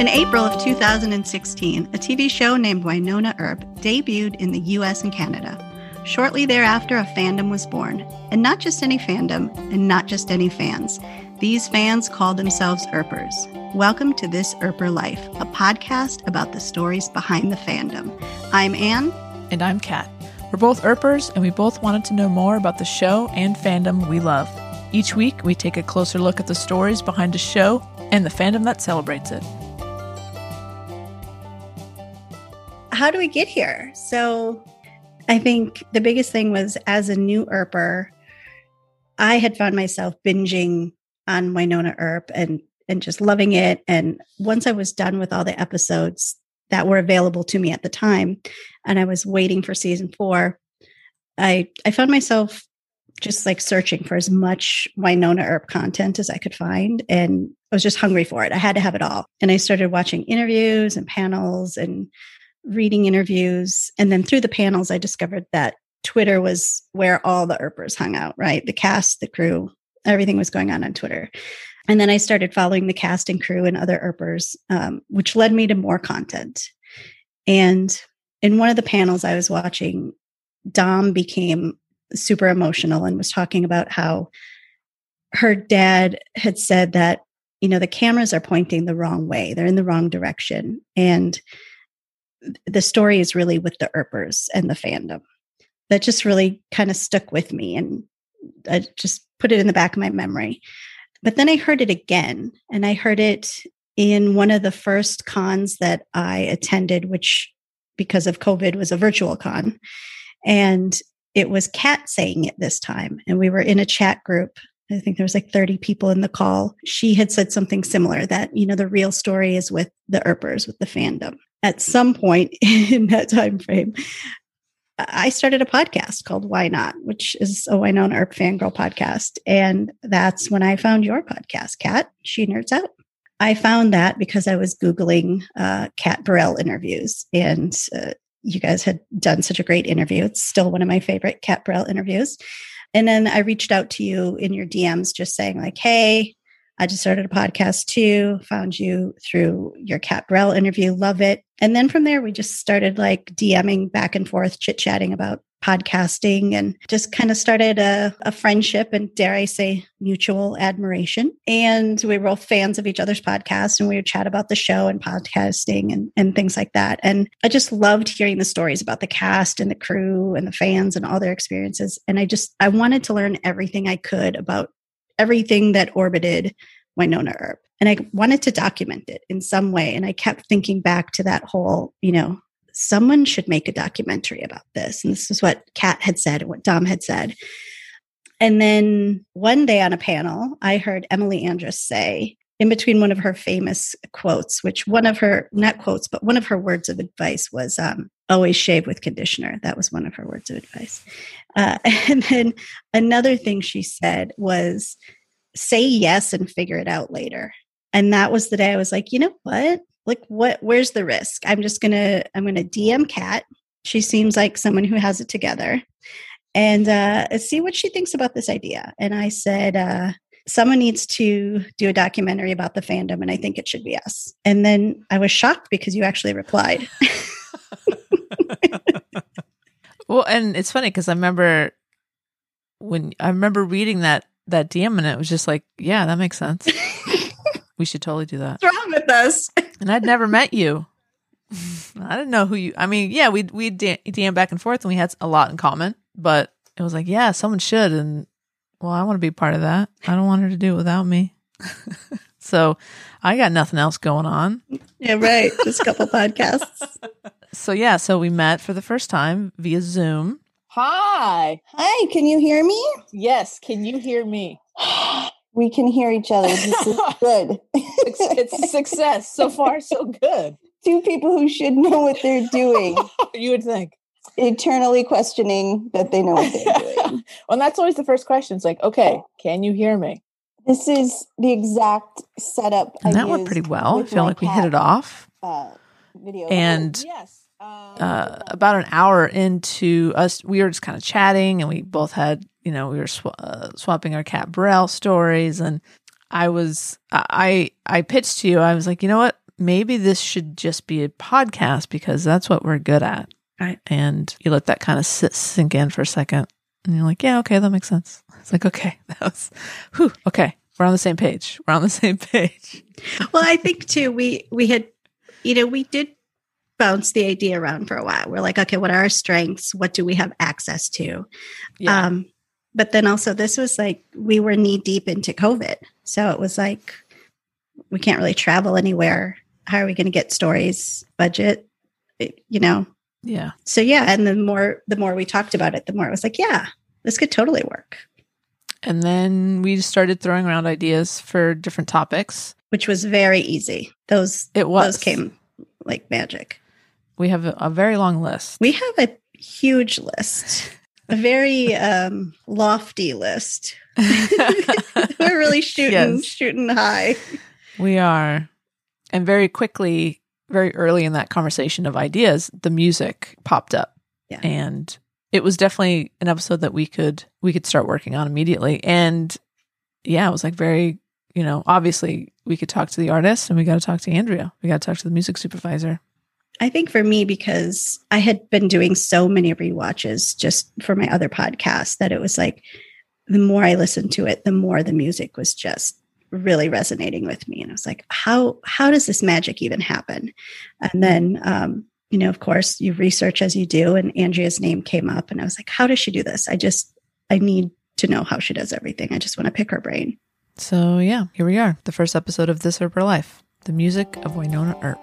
In April of 2016, a TV show named Wynonna Earp debuted in the US and Canada. Shortly thereafter, a fandom was born. And not just any fandom, and not just any fans. These fans call themselves Earpers. Welcome to This Earper Life, a podcast about the stories behind the fandom. I'm Anne. And I'm Kat. We're both Earpers, and we both wanted to know more about the show and fandom we love. Each week, we take a closer look at the stories behind a show and the fandom that celebrates it. How do we get here? So, I think the biggest thing was as a new Earper, I had found myself binging on Wynonna Earp and and just loving it. And once I was done with all the episodes that were available to me at the time, and I was waiting for season four, I I found myself just like searching for as much Wynonna Earp content as I could find. And I was just hungry for it. I had to have it all. And I started watching interviews and panels and reading interviews. And then through the panels, I discovered that Twitter was where all the Earpers hung out, right? The cast, the crew, everything was going on on Twitter. And then I started following the cast and crew and other Earpers, um, which led me to more content. And in one of the panels I was watching, Dom became super emotional and was talking about how her dad had said that, you know, the cameras are pointing the wrong way, they're in the wrong direction. And the story is really with the Earpers and the fandom. That just really kind of stuck with me. And I just put it in the back of my memory. But then I heard it again, and I heard it in one of the first cons that I attended, which because of COVID was a virtual con. And it was Kat saying it this time. And we were in a chat group. I think there was like 30 people in the call. She had said something similar that, you know, the real story is with the Earpers, with the fandom. At some point in that time frame, I started a podcast called Why Not, which is a Wynonna Earp fangirl podcast. And that's when I found your podcast, Kat. She Nerds Out. I found that because I was Googling uh, Kat Barrell interviews, and uh, you guys had done such a great interview. It's still one of my favorite Kat Barrell interviews. And then I reached out to you in your DMs just saying, like, hey, I just started a podcast too, found you through your Kat Barrell interview, love it. And then from there, we just started like DMing back and forth, chit chatting about podcasting and just kind of started a, a, friendship and dare I say mutual admiration. And we were both fans of each other's podcasts and we would chat about the show and podcasting and, and things like that. And I just loved hearing the stories about the cast and the crew and the fans and all their experiences. And I just I wanted to learn everything I could about everything that orbited Wynonna Earp. And I wanted to document it in some way. And I kept thinking back to that whole, you know, someone should make a documentary about this. And this is what Kat had said and what Dom had said. And then one day on a panel, I heard Emily Andras say, in between one of her famous quotes, which one of her, not quotes, but one of her words of advice was um, always shave with conditioner. That was one of her words of advice. Uh, and then another thing she said was say yes and figure it out later. And that was the day I was like, you know what? Like, what, where's the risk? I'm just to, I'm to DM Kat. She seems like someone who has it together and uh, see what she thinks about this idea. And I said, uh, someone needs to do a documentary about the fandom, and I think it should be us. And then I was shocked because you actually replied. well, and it's funny because I remember when I remember reading that that DM and it was just like, yeah, that makes sense. we should totally do that. What's wrong with us? and I'd never met you. I didn't know who you. I mean, yeah, we we DM back and forth, and we had a lot in common. But it was like, yeah, someone should, and well, I want to be part of that. I don't want her to do it without me. so I got nothing else going on. Yeah, right. Just a couple podcasts. So yeah, so we met for the first time via Zoom. Hi. Hi, can you hear me? Yes, can you hear me? we can hear each other. This is good. it's, it's success. So far, so good. Two people who should know what they're doing. you would think. Eternally questioning that they know what they're doing. well, that's always the first question. It's like, okay, can you hear me? This is the exact setup. And I that went pretty well. I feel like we hit it off. Uh, video. And oh, yes uh, about an hour into us, we were just kind of chatting, and we both had, you know, we were sw- uh, swapping our Kat Barrell stories, and I was, I, I pitched to you. I was like, you know what? maybe this should just be a podcast because that's what we're good at. Right. And you let that kind of sit, sink in for a second. And you're like, yeah, okay, that makes sense. It's like, okay, that was, whew, okay, we're on the same page. We're on the same page. well, I think too, we, we had, you know, we did bounce the idea around for a while. We're like, okay, what are our strengths? What do we have access to? Yeah. Um, but then also, this was like we were knee deep into COVID. So it was like, we can't really travel anywhere. How are we going to get stories, budget, it- you know? yeah. So yeah. And the more, the more we talked about it, the more it was like, yeah, this could totally work, And then we started throwing around ideas for different topics. which was very easy. Those, It was. those came like magic. We have a, a very long list. We have a huge list, a very um, lofty list. We're really shooting, Yes. shooting high. We are. And very quickly, very early in that conversation of ideas, the music popped up. Yeah. And it was definitely an episode that we could we could start working on immediately. And yeah, it was like very, you know, obviously we could talk to the artist and we got to talk to Andrea. We got to talk to the music supervisor. I think for me, because I had been doing so many rewatches just for my other podcast, that it was like the more I listened to it, the more the music was just really resonating with me. And I was like, how how does this magic even happen? And then um, you know, of course, you research as you do, and Andrea's name came up, and I was like, how does she do this? I just I need to know how she does everything. I just want to pick her brain. So yeah, here we are, the first episode of This Earper Life, the music of Wynonna Earp.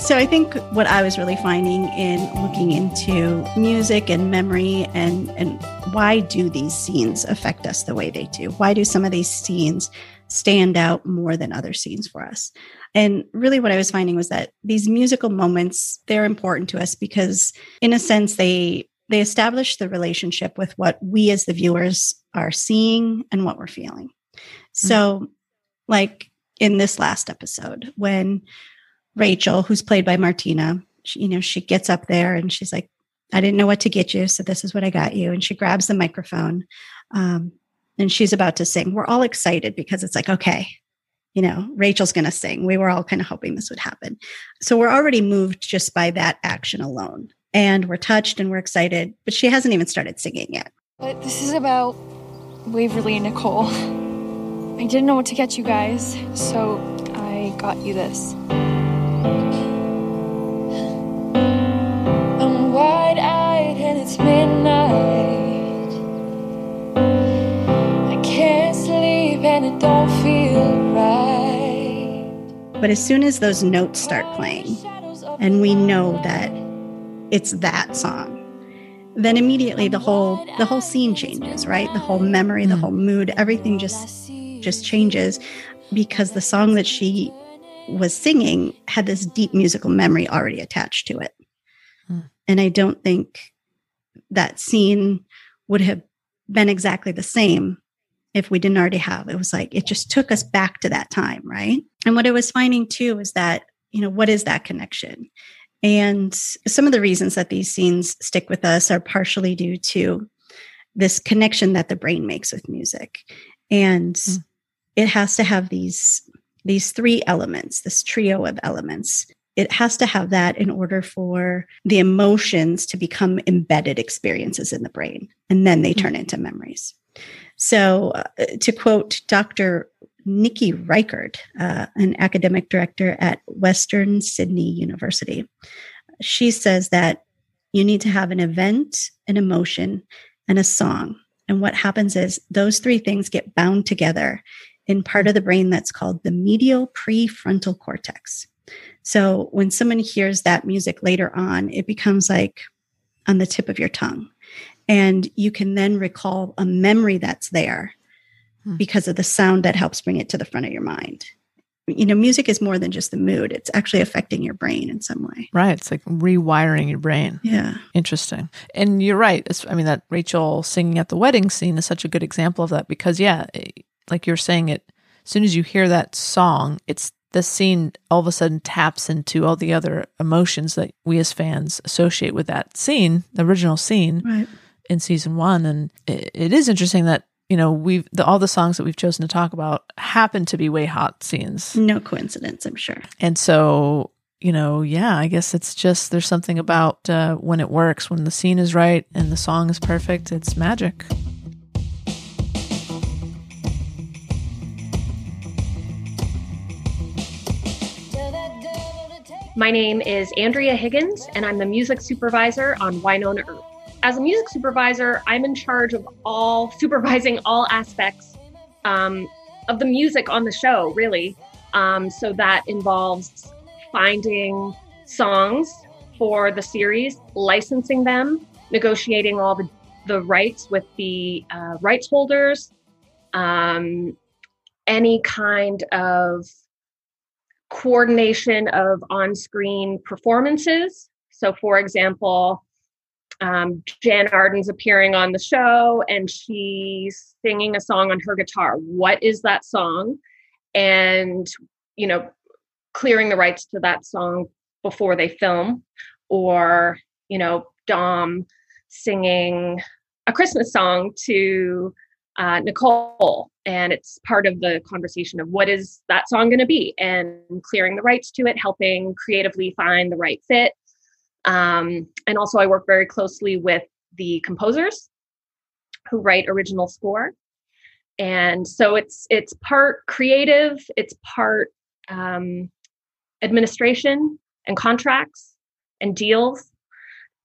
So I think what I was really finding in looking into music and memory and and why do these scenes affect us the way they do? Why do some of these scenes stand out more than other scenes for us? And really what I was finding was that these musical moments they're important to us because in a sense they they establish the relationship with what we as the viewers are seeing and what we're feeling. So like in this last episode when Rachel, who's played by Martina, she, you know, she gets up there and she's like, I didn't know what to get you. So this is what I got you. And she grabs the microphone um, and she's about to sing. We're all excited because it's like, okay, you know, Rachel's going to sing. We were all kind of hoping this would happen. So we're already moved just by that action alone. And we're touched and we're excited, but she hasn't even started singing yet. But this is about Waverly Nicole. I didn't know what to get you guys, so I got you this. I'm wide eyed and it's midnight. But as soon as those notes start playing, and we know that it's that song then immediately the whole the whole scene changes right the whole memory the Mm. whole mood everything just just changes because the song that she was singing had this deep musical memory already attached to it Mm. and i don't think that scene would have been exactly the same if we didn't already have it was like it just took us back to that time right and what i was finding too is that you know what is that connection and some of the reasons that these scenes stick with us are partially due to this connection that the brain makes with music. And Mm. it has to have these these three elements, this trio of elements. It has to have that in order for the emotions to become embedded experiences in the brain and then they turn into memories. So, uh, to quote Dr. Nikki Reichert, uh, an academic director at Western Sydney University. She says that you need to have an event, an emotion, and a song. And what happens is those three things get bound together in part of the brain that's called the medial prefrontal cortex. So when someone hears that music later on, it becomes like on the tip of your tongue. And you can then recall a memory that's there Hmm. because of the sound that helps bring it to the front of your mind. You know, music is more than just the mood, it's actually affecting your brain in some way. Right. It's like rewiring your brain. Yeah. Interesting. And you're right. It's, I mean, that Rachel singing at the wedding scene is such a good example of that because, yeah, it- like you're saying it, as soon as you hear that song, it's the scene all of a sudden taps into all the other emotions that we as fans associate with that scene, the original scene Right. In season one. And it, it is interesting that you know, we've the, all the songs that we've chosen to talk about happen to be way hot scenes. No coincidence, I'm sure. And so, you know, yeah, I guess it's just there's something about uh, when it works, when the scene is right and the song is perfect, it's magic. My name is Andrea Higgins, and I'm the music supervisor on Wynonna Earp. As a music supervisor, I'm in charge of all supervising all aspects um, of the music on the show, really. Um, so that involves finding songs for the series, licensing them, negotiating all the, the rights with the uh, rights holders, um, any kind of coordination of on screen performances. So, for example, um, Jann Arden's appearing on the show and she's singing a song on her guitar. What is that song? And, you know, clearing the rights to that song before they film, or, you know, Dom singing a Christmas song to uh, Nicole. And it's part of the conversation of what is that song going to be and clearing the rights to it, helping creatively find the right fit. Um, and also, I work very closely with the composers who write original score. And so it's it's part creative, it's part um, administration and contracts and deals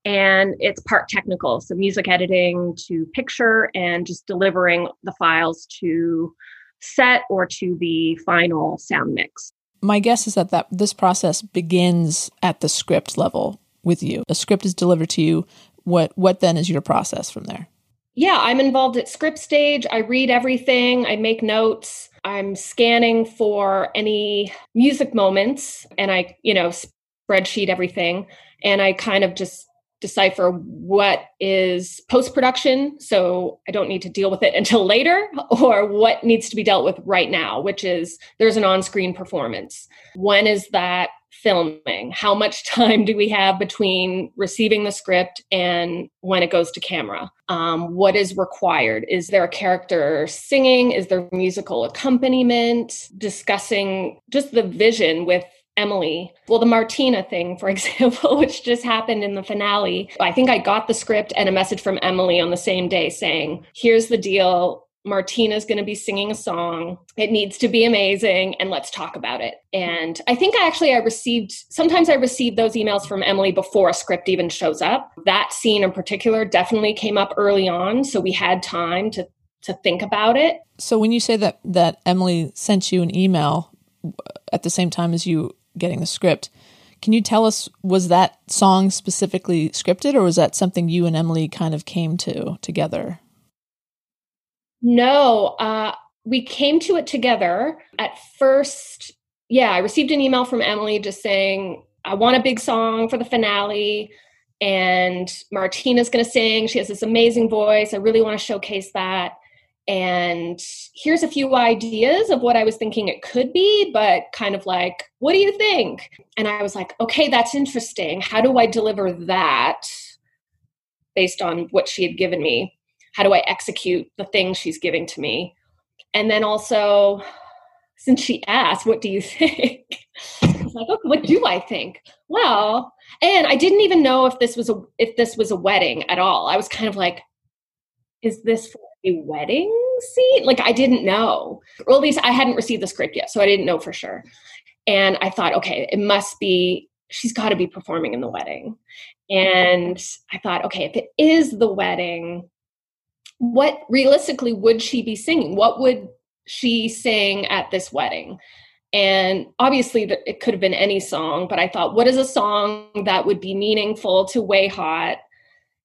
and it's part technical so music editing to picture and just delivering the files to set or to the final sound mix my guess is that, that this process begins at the script level with you. A script is delivered to you. What what then is your process from there? Yeah i'm involved at script stage. I read everything. I make notes. I'm scanning for any music moments and i you know spreadsheet everything and i kind of just decipher what is post production, so I don't need to deal with it until later, or what needs to be dealt with right now, which is there's an on screen performance. When is that filming? How much time do we have between receiving the script and when it goes to camera? Um, what is required? Is there a character singing? Is there musical accompaniment? Discussing just the vision with Emily. Well, the Martina thing, for example, which just happened in the finale, I think I got the script and a message from Emily on the same day saying, here's the deal. Martina's going to be singing a song. It needs to be amazing and let's talk about it. And I think actually I received sometimes I received those emails from Emily before a script even shows up. That scene in particular definitely came up early on, so we had time to to think about it. So when you say that that Emily sent you an email uh, at the same time as you getting the script. Can you tell us was that song specifically scripted or was that something you and Emily kind of came to together? No, uh, we came to it together. At first, yeah, I received an email from Emily just saying, I want a big song for the finale. And Martina's going to sing. She has this amazing voice. I really want to showcase that and here's a few ideas of what I was thinking it could be, but kind of like, what do you think? And I was like, okay, that's interesting. How do I deliver that based on what she had given me? How do I execute the things she's giving to me? And then also, since she asked, what do you think? Like, okay, what do I think? Well, and I didn't even know if this was a if this was a wedding at all. I was kind of like, is this for a wedding scene? Like I didn't know. Or at least I hadn't received the script yet, so I didn't know for sure. And I thought, okay, it must be she's got to be performing in the wedding. And I thought, okay, if it is the wedding, what realistically would she be singing? What would she sing at this wedding? And obviously, it could have been any song, but I thought, what is a song that would be meaningful to Way Hot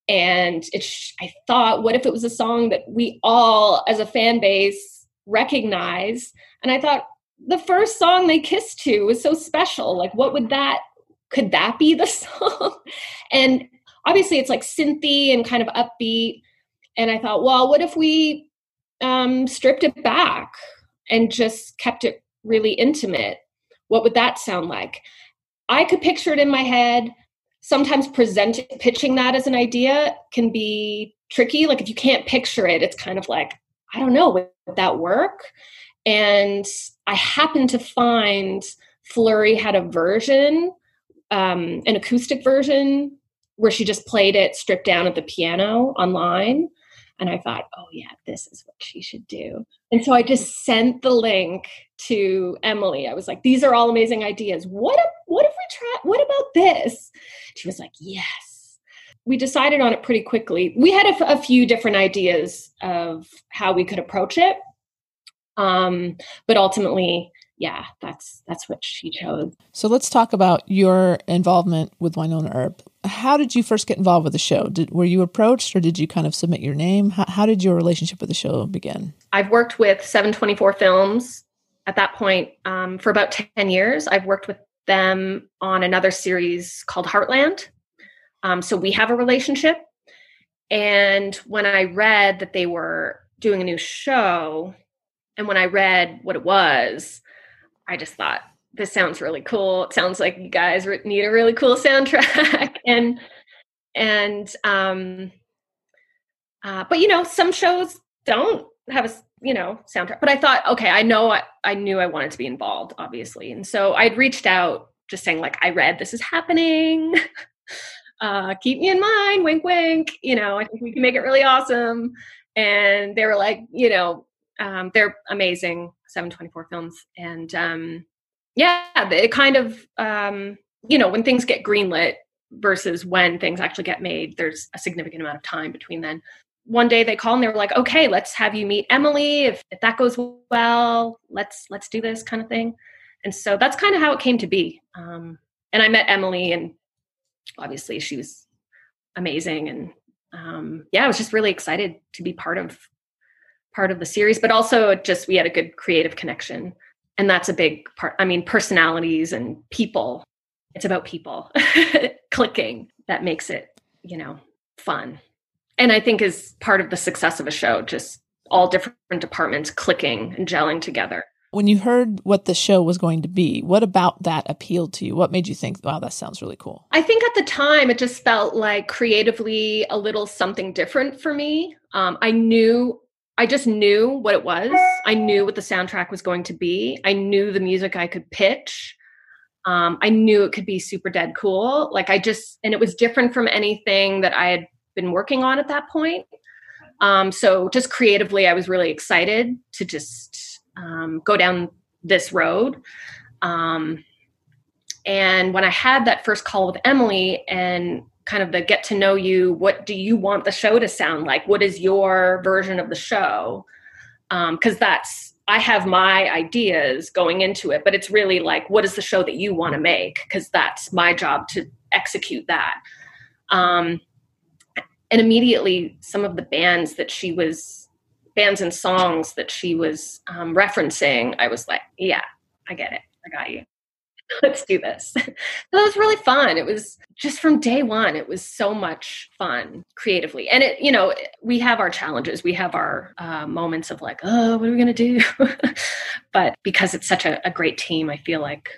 and it sh- i thought what if it was a song that we all as a fan base recognize and i thought the first song they kissed to was so special like what would that could that be the song and obviously it's like synthy and kind of upbeat and i thought well what if we um, stripped it back and just kept it really intimate what would that sound like i could picture it in my head sometimes presenting pitching that as an idea can be tricky like if you can't picture it it's kind of like I don't know, would that work? And I happened to find Flurry had a version, um, an acoustic version, where she just played it stripped down at the piano online. And I thought, oh, yeah, this is what she should do. And so I just sent the link to Emily. I was like, these are all amazing ideas. What if, what if we try, what about this? She was like, yes. We decided on it pretty quickly. We had a, a few different ideas of how we could approach it. Um, but ultimately, yeah, that's that's what she chose. So let's talk about your involvement with Wynonna Earp. How did you first get involved with the show? Did were you approached, or did you kind of submit your name? How, how did your relationship with the show begin? I've worked with 724 Films at that point um, for about 10 years. I've worked with them on another series called Heartland. Um, so we have a relationship. And when I read that they were doing a new show, and when I read what it was, I just thought this sounds really cool. It sounds like you guys need a really cool soundtrack, and and um, uh, but you know, some shows don't have a you know soundtrack. But I thought, okay, I know I, I knew I wanted to be involved, obviously, and so I'd reached out, just saying like, I read this is happening. uh, keep me in mind, wink, wink. You know, I think we can make it really awesome. And they were like, you know, um, they're amazing 724 films and um, yeah it kind of um, you know when things get greenlit versus when things actually get made there's a significant amount of time between then. One day they call and they were like okay let's have you meet emily. If, if that goes well let's let's do this kind of thing. And so that's kind of how it came to be. Um, and i met emily and obviously she was amazing and um, yeah i was just really excited to be part of part of the series, but also just we had a good creative connection. And that's a big part. I mean, personalities and people. It's about people clicking that makes it, you know, fun. And I think is part of the success of a show, just all different departments clicking and gelling together. When you heard what the show was going to be, what about that appealed to you? What made you think, wow, that sounds really cool? I think at the time it just felt like creatively a little something different for me. Um, I knew I just knew what it was. I knew what the soundtrack was going to be. I knew the music I could pitch. Um, I knew it could be super dead cool. Like I just, and it was different from anything that I had been working on at that point. Um, so just creatively, I was really excited to just um, go down this road. Um, and when I had that first call with Emily and kind of the get to know you what do you want the show to sound like? What is your version of the show? Because um, that's i have my ideas going into it but it's really like what is the show that you want to make? Because that's my job to execute that. Um, and immediately some of the bands that she was bands and songs that she was um, referencing i was like yeah i get it. I got you let's do this. that was really fun. It was just from day one, it was so much fun creatively. And it, you know, we have our challenges, we have our uh, moments of like, oh, what are we going to do? but because it's such a, a great team, I feel like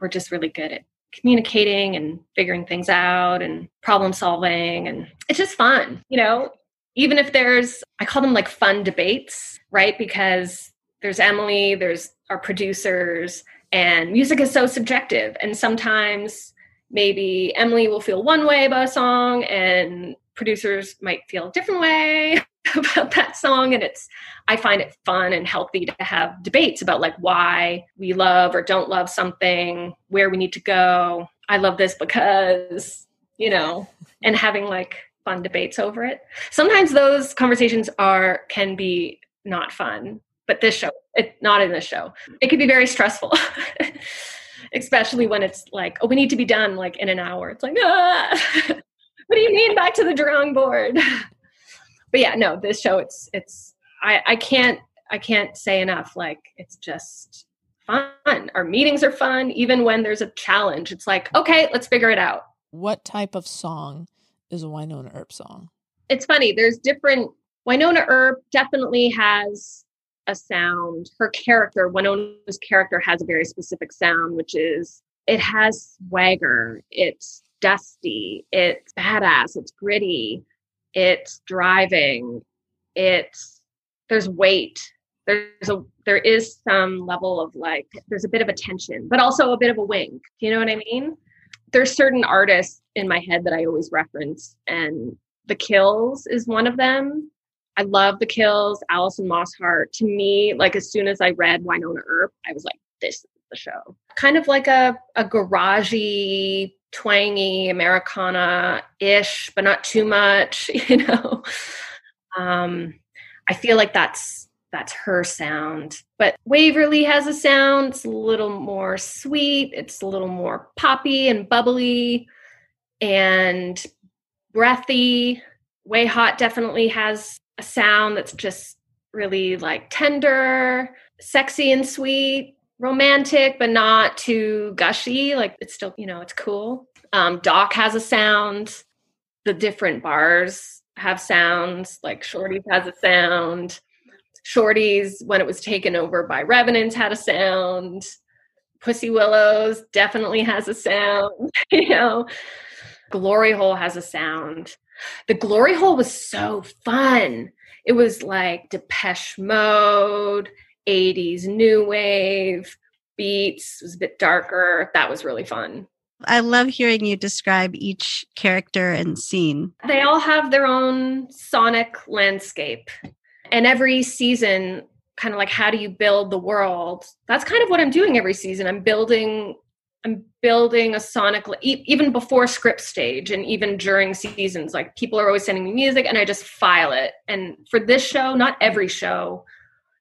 we're just really good at communicating and figuring things out and problem solving. And it's just fun, you know, even if there's, I call them like fun debates, right? Because there's Emily, there's our producers, and music is so subjective. And sometimes maybe Emily will feel one way about a song and producers might feel a different way about that song. And it's i find it fun and healthy to have debates about like why we love or don't love something where we need to go. I love this because you know and having like fun debates over it. Sometimes those conversations are can be not fun but this show it not in this show. It could be very stressful especially when it's like oh we need to be done like in an hour. It's like ah what do you mean back to the drawing board? But yeah no this show it's it's i i can't i can't say enough like it's just fun. Our meetings are fun even when there's a challenge. It's like okay let's figure it out. What type of song is a wynonna earp song? It's funny there's different wynonna earp definitely has a sound. Her character, Wynonna's character, has a very specific sound, which is it has swagger, it's dusty, it's badass, it's gritty, it's driving, it's there's weight there's a there is some level of like there's a bit of a tension but also a bit of a wink you know what i mean there's certain artists in my head that i always reference and the kills is one of them i love the kills alison mosshart to me like as soon as i read wynonna earp i was like this is the show. Kind of like a, a garagey twangy americana ish but not too much you know? Um i feel like that's that's her sound. But Waverly has a sound, it's a little more sweet, it's a little more poppy and bubbly and breathy. Way Hot definitely has a sound that's just really like tender, sexy and sweet, romantic, but not too gushy. Like it's still, you know, it's cool. Um, Doc has a sound. The different bars have sounds. Like Shorty's has a sound. Shorty's, when it was taken over by Revenants, had a sound. Pussy Willows definitely has a sound. you know, Glory Hole has a sound. The Glory Hole was so fun. It was like Depeche Mode, 80s new wave, beats, it was a bit darker. That was really fun. I love hearing you describe each character and scene. They all have their own sonic landscape and every season kind of like how do you build the world that's kind of what i'm doing every season i'm building i'm building a sonic even before script stage and even during seasons like people are always sending me music and i just file it and for this show not every show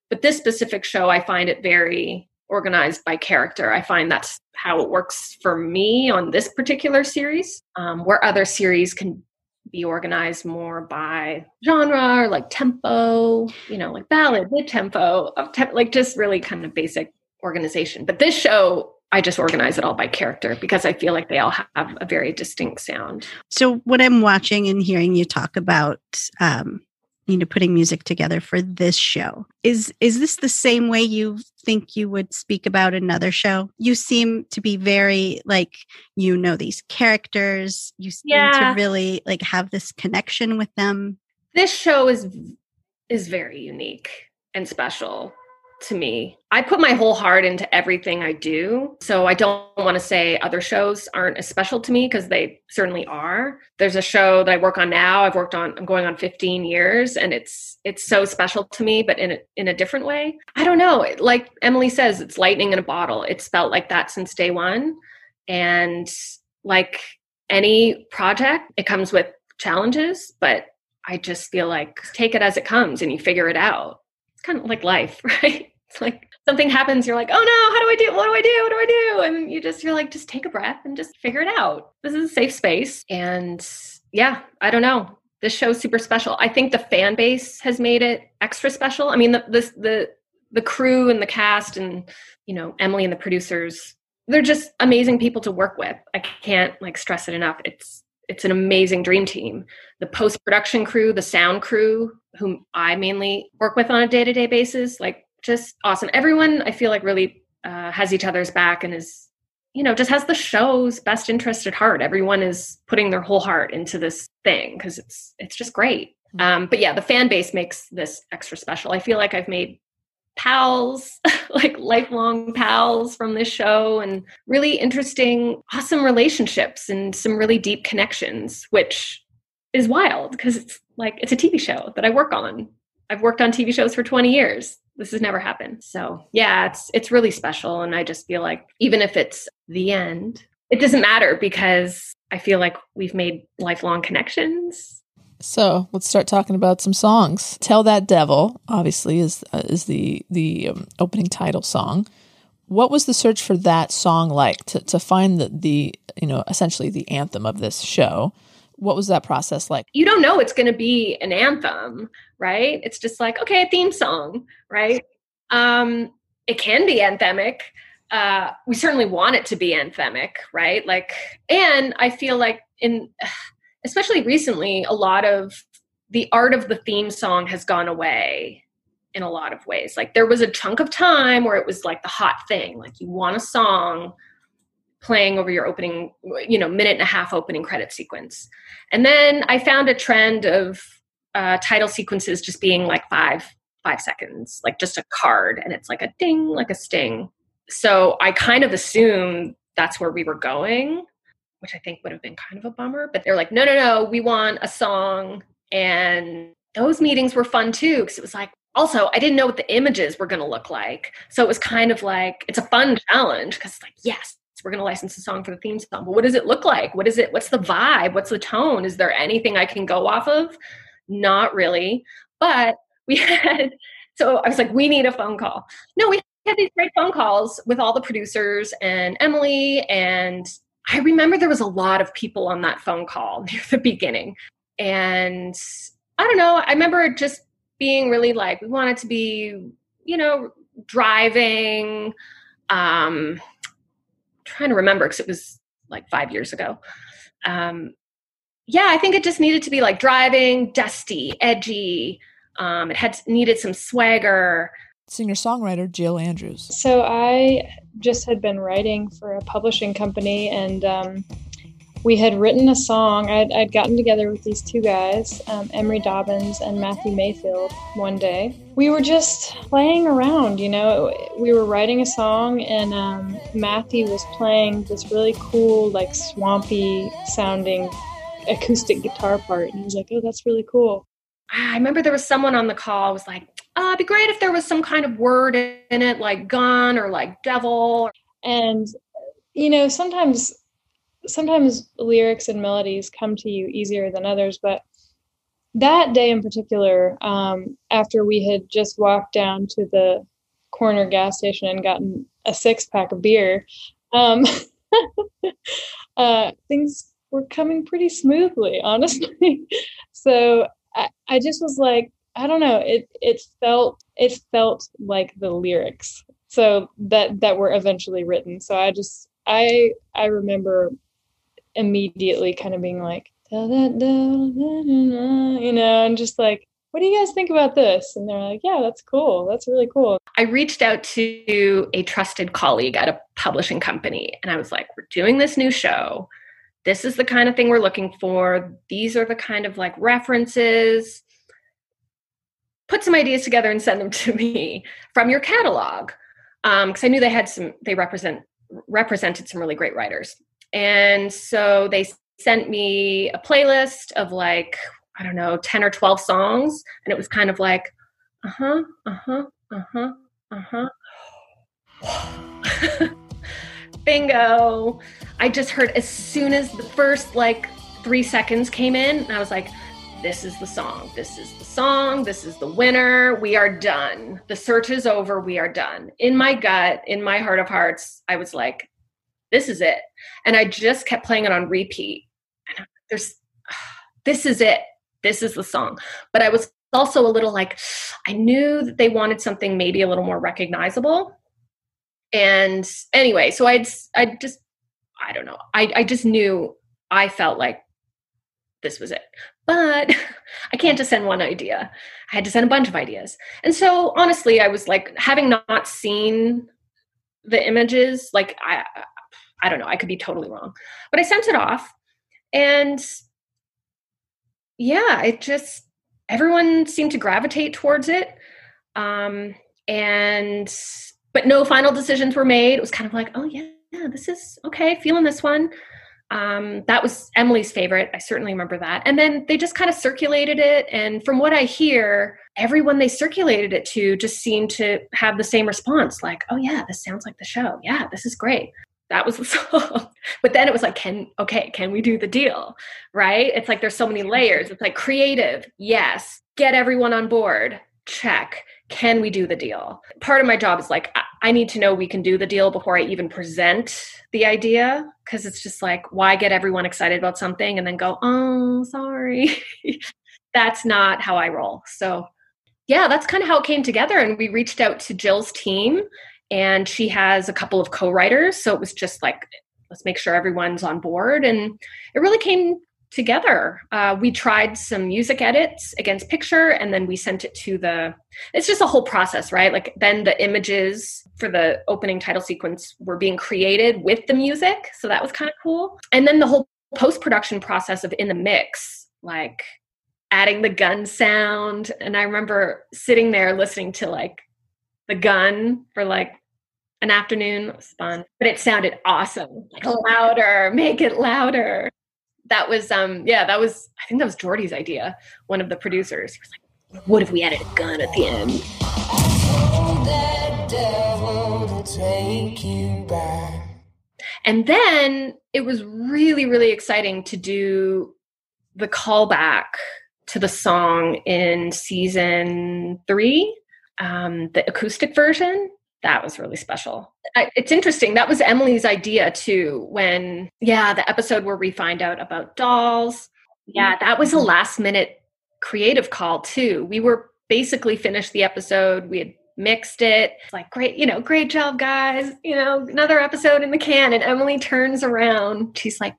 but this specific show i find it very organized by character i find that's how it works for me on this particular series um, where other series can be organized more by genre or like tempo, you know, like ballad, mid tempo, like just really kind of basic organization. But this show, I just organize it all by character because I feel like they all have a very distinct sound. So what I'm watching and hearing you talk about um, you know putting music together for this show is is this the same way you think you would speak about another show you seem to be very like you know these characters you seem yeah. to really like have this connection with them this show is is very unique and special to me. I put my whole heart into everything I do. So I don't want to say other shows aren't as special to me because they certainly are. There's a show that I work on now. I've worked on I'm going on 15 years and it's it's so special to me but in a, in a different way. I don't know. Like Emily says it's lightning in a bottle. It's felt like that since day 1 and like any project it comes with challenges but I just feel like take it as it comes and you figure it out kind of like life, right? It's like something happens, you're like, oh no, how do I do? What do I do? What do I do? And you just, you're like, just take a breath and just figure it out. This is a safe space. And yeah, I don't know. This show's super special. I think the fan base has made it extra special. I mean, the, the, the, the crew and the cast and, you know, Emily and the producers, they're just amazing people to work with. I can't like stress it enough. It's, it's an amazing dream team. The post production crew, the sound crew, whom I mainly work with on a day to day basis, like just awesome. Everyone I feel like really uh, has each other's back and is, you know, just has the show's best interest at heart. Everyone is putting their whole heart into this thing because it's it's just great. Hmm. Um, but yeah, the fan base makes this extra special. I feel like I've made pals, like lifelong pals from this show, and really interesting, awesome relationships and some really deep connections, which is wild because it's like it's a TV show that I work on. I've worked on TV shows for 20 years. This has never happened. So, yeah, it's it's really special and I just feel like even if it's the end, it doesn't matter because I feel like we've made lifelong connections so let's start talking about some songs. "Tell That Devil" obviously is uh, is the the um, opening title song. What was the search for that song like to to find the the you know essentially the anthem of this show? What was that process like? You don't know it's going to be an anthem, right? It's just like okay, a theme song, right? Um, it can be anthemic. Uh, we certainly want it to be anthemic, right? Like, and I feel like in especially recently, a lot of the art of the theme song has gone away in a lot of ways. Like there was a chunk of time where it was like the hot thing, like you want a song playing over your opening, you know, minute and a half opening credit sequence. And then I found a trend of uh, title sequences just being like five five seconds, like just a card, and it's like a ding, like a sting. So I kind of assumed that's where we were going, which I think would have been kind of a bummer. But they're like, no, no, no, we want a song. And those meetings were fun too, because it was like, also, I didn't know what the images were going to look like. So it was kind of like, it's a fun challenge because it's like, yes, we're going to license a song for the theme song. But what does it look like? What is it? What's the vibe? What's the tone? Is there anything I can go off of? Not really. But we had, so I was like, we need a phone call. No, we had these great phone calls with all the producers and Emily. And I remember there was a lot of people on that phone call near the beginning. And I don't know, I remember just being really like, we wanted to be, you know, driving. Um, trying to remember because it was like five years ago. Um, yeah, I think it just needed to be like driving, dusty, edgy. Um, it had needed some swagger. Singer songwriter Jill Andrews. So I just had been writing for a publishing company and um, we had written a song. I'd, I'd gotten together with these two guys, um, Emery Dobyns and Matthew Mayfield, one day. We were just playing around, you know. We were writing a song, and um, Matthew was playing this really cool, like swampy sounding acoustic guitar part. And I was like, oh, that's really cool. I remember there was someone on the call was like, oh, it'd be great if there was some kind of word in it, like gun or like devil. And, you know, sometimes sometimes lyrics and melodies come to you easier than others, but that day in particular, um, after we had just walked down to the corner gas station and gotten a six pack of beer, um, uh, things were coming pretty smoothly, honestly. so I, I just was like, I don't know, it it felt it felt like the lyrics. So that that were eventually written. So I just I I remember immediately kind of being like, you know, and just like, what do you guys think about this? And they're like, yeah, that's cool. That's really cool. I reached out to a trusted colleague at a publishing company and I was like, we're doing this new show. This is the kind of thing we're looking for. These are the kind of like references. Put some ideas together and send them to me from your catalog. Because um, I knew they had some, they represent represented some really great writers. And so they sent me a playlist of like, I don't know, 10 or 12 songs. And it was kind of like, uh huh, uh huh, uh huh, uh huh. Bingo. I just heard as soon as the first like three seconds came in, I was like, this is the song. This is the song. This is the winner. We are done. The search is over. We are done. In my gut, in my heart of hearts, I was like, this is it. And I just kept playing it on repeat. And there's, this is it. This is the song. But I was also a little like, I knew that they wanted something maybe a little more recognizable. And anyway, so I'd, I just, I don't know. I, I just knew I felt like this was it. But I can't just send one idea. I had to send a bunch of ideas. And so honestly, I was like, having not seen the images, like I I don't know, I could be totally wrong. But I sent it off and yeah, it just everyone seemed to gravitate towards it. Um and but no final decisions were made. It was kind of like, oh yeah, yeah, this is okay, feeling this one. Um, that was Emily's favorite. I certainly remember that. And then they just kind of circulated it. And from what I hear, everyone they circulated it to just seemed to have the same response like, oh, yeah, this sounds like the show. Yeah, this is great that was the song. But then it was like, can okay, can we do the deal? Right? It's like there's so many layers. It's like creative, yes. Get everyone on board. Check. Can we do the deal? Part of my job is like, I need to know we can do the deal before I even present the idea. Cause it's just like, why get everyone excited about something and then go, oh, sorry. that's not how I roll. So, yeah, that's kind of how it came together. And we reached out to Jill's team and she has a couple of co-writers so it was just like let's make sure everyone's on board and it really came together uh, we tried some music edits against picture and then we sent it to the it's just a whole process right like then the images for the opening title sequence were being created with the music so that was kind of cool and then the whole post-production process of in the mix like adding the gun sound. And I remember sitting there listening to like the gun for like an afternoon. It was fun, but it sounded awesome. Like louder, make it louder. That was um yeah, that was I think that was Jordy's idea, one of the producers. He was like, what if we added a gun at the end? And then it was really, really exciting to do the callback to the song in season three, um, the acoustic version. That was really special. I, it's interesting. That was Emily's idea too. When, yeah, the episode where we find out about dolls. Yeah, that was a mm-hmm. last minute creative call too. We were basically finished the episode. We had mixed it. It's like, great, you know, great job, guys. You know, another episode in the can. And Emily turns around. She's like,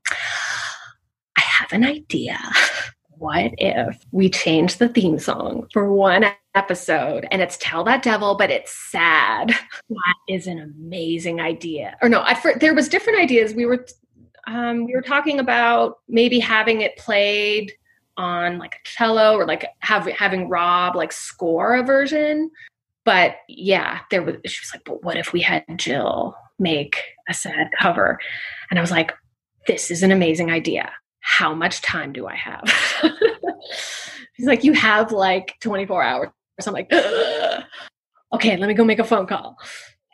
I have an idea. What if we change the theme song for one episode and it's Tell That Devil, but it's sad? That is an amazing idea. Or no, there was different ideas. We were um, we were talking about maybe having it played on like a cello or like have, having Rob like score a version. But yeah, there was she was like, but what if we had Jill make a sad cover? And I was like, this is an amazing idea. How much time do I have? He's like, you have like 24 hours. So I'm like, okay, let me go make a phone call.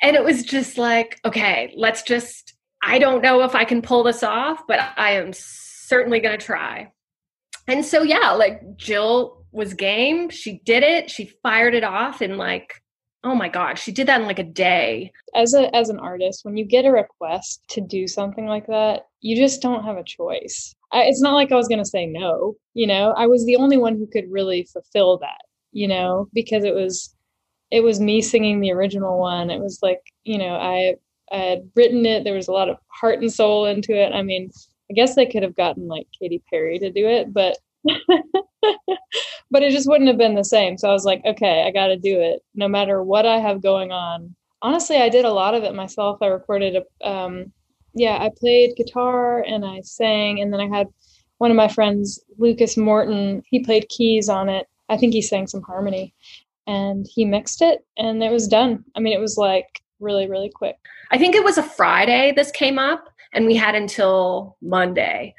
And it was just like, okay, let's just, I don't know if I can pull this off, but I am certainly going to try. And so, yeah, like Jill was game. She did it. She fired it off in like, oh my God, she did that in like a day. As a as an artist, when you get a request to do something like that, you just don't have a choice. I, it's not like I was going to say no, you know. I was the only one who could really fulfill that, you know, because it was it was me singing the original one. It was like, you know, I I had written it. There was a lot of heart and soul into it. I mean, I guess they could have gotten like Katy Perry to do it, but but it just wouldn't have been the same. So I was like, okay, I got to do it no matter what I have going on. Honestly, I did a lot of it myself. I recorded a, um, yeah, I played guitar and I sang, and then I had one of my friends, Lucas Morton, he played keys on it. I think he sang some harmony and he mixed it and it was done. I mean, it was like really, really quick. I think it was a Friday this came up, and we had until Monday.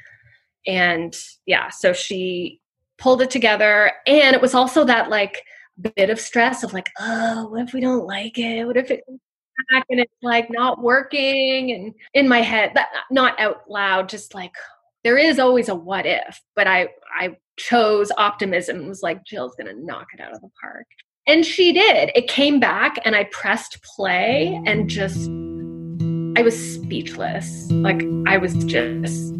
And yeah, so she pulled it together. And it was also that like bit of stress of like, oh, what if we don't like it? What if it back and it's like not working? And in my head, that not out loud, just like there is always a what if. But I I chose optimism. It was like Jill's gonna knock it out of the park. And she did. It came back and I pressed play and just I was speechless. Like I was just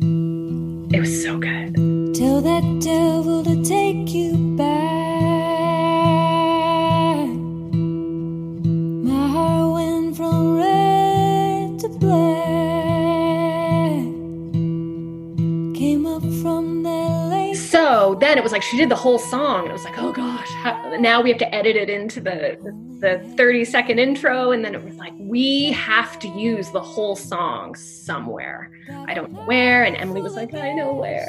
it was so good. Tell that devil then it was like she did the whole song. It was like, oh gosh, how, now we have to edit it into the, the 30 second intro. And then it was like, we have to use the whole song somewhere. I don't know where. And Emily was like, I know where.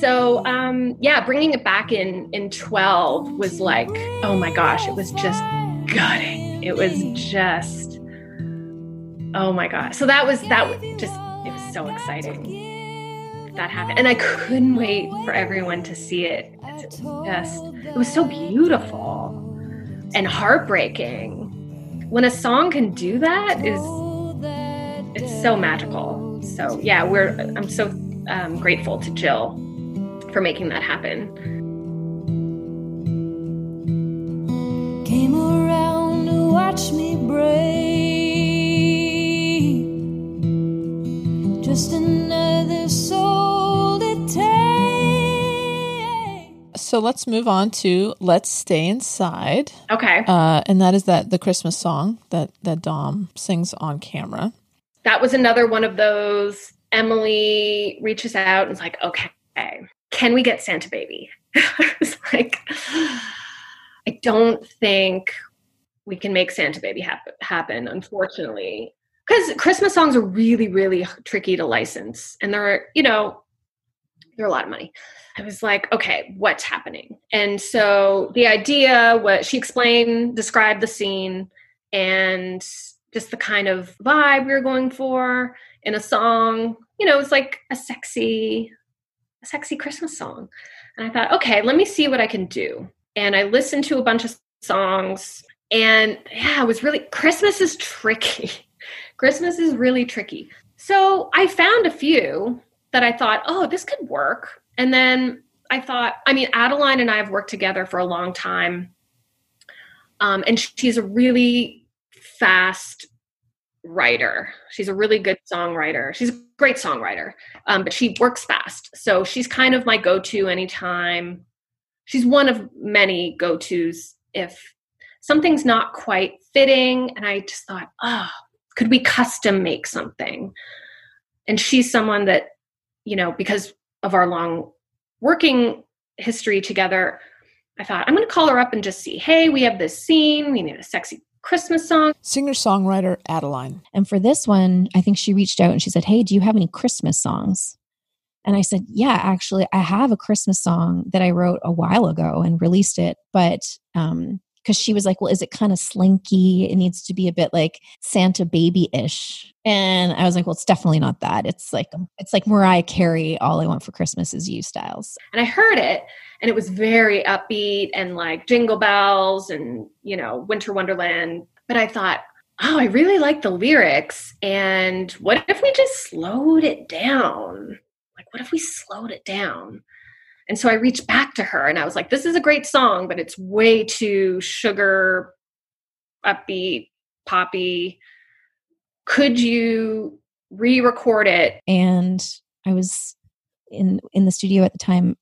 So um, yeah, bringing it back in in 12 was like, oh my gosh, it was just gutting. It was just, oh my gosh So that was that was just it was so exciting that happened, and I couldn't wait for everyone to see it. It was just it was so beautiful and heartbreaking. When a song can do that, is it's so magical. So yeah, we're I'm so um, grateful to Jill for making that happen. Came around to watch me break. Just another So let's move on to "Let's Stay Inside," Okay, uh, and that is that the Christmas song that that Dom sings on camera. that was another one of those. Emily reaches out and is like, "Okay, can we get Santa Baby?" I was like, "I don't think we can make Santa Baby happen, happen unfortunately, because Christmas songs are really, really tricky to license, and they're, you know, they're a lot of money. I was like, okay, what's happening? And so the idea, what she explained, described the scene, and just the kind of vibe we were going for in a song. You know, it's like a sexy, a sexy Christmas song. And I thought, okay, let me see what I can do. And I listened to a bunch of songs, and yeah, it was really Christmas is tricky. Christmas is really tricky. So I found a few that I thought, oh, this could work. And then I thought, I mean, Adeline and I have worked together for a long time. Um, and she's a really fast writer. She's a really good songwriter. She's a great songwriter, um, but she works fast. So she's kind of my go to anytime. She's one of many go tos if something's not quite fitting. And I just thought, oh, could we custom make something? And she's someone that you know, because of our long working history together, I thought, I'm going to call her up and just see, hey, we have this scene. We need a sexy Christmas song. Singer songwriter Adeline. And for this one, I think she reached out and she said, Hey, do you have any Christmas songs? And I said, Yeah, actually, I have a Christmas song that I wrote a while ago and released it, but um, because she was like, Well, is it kind of slinky? It needs to be a bit like Santa baby ish. And I was like, Well, it's definitely not that. It's like um, it's like Mariah Carey, all I want for Christmas is you styles. And I heard it and it was very upbeat and like jingle bells and, you know, winter wonderland. But I thought, oh, I really like the lyrics. And what if we just slowed it down? Like, what if we slowed it down? And so I reached back to her and I was like, this is a great song, but it's way too sugar, upbeat, poppy. Could you re record it? And I was in in the studio at the time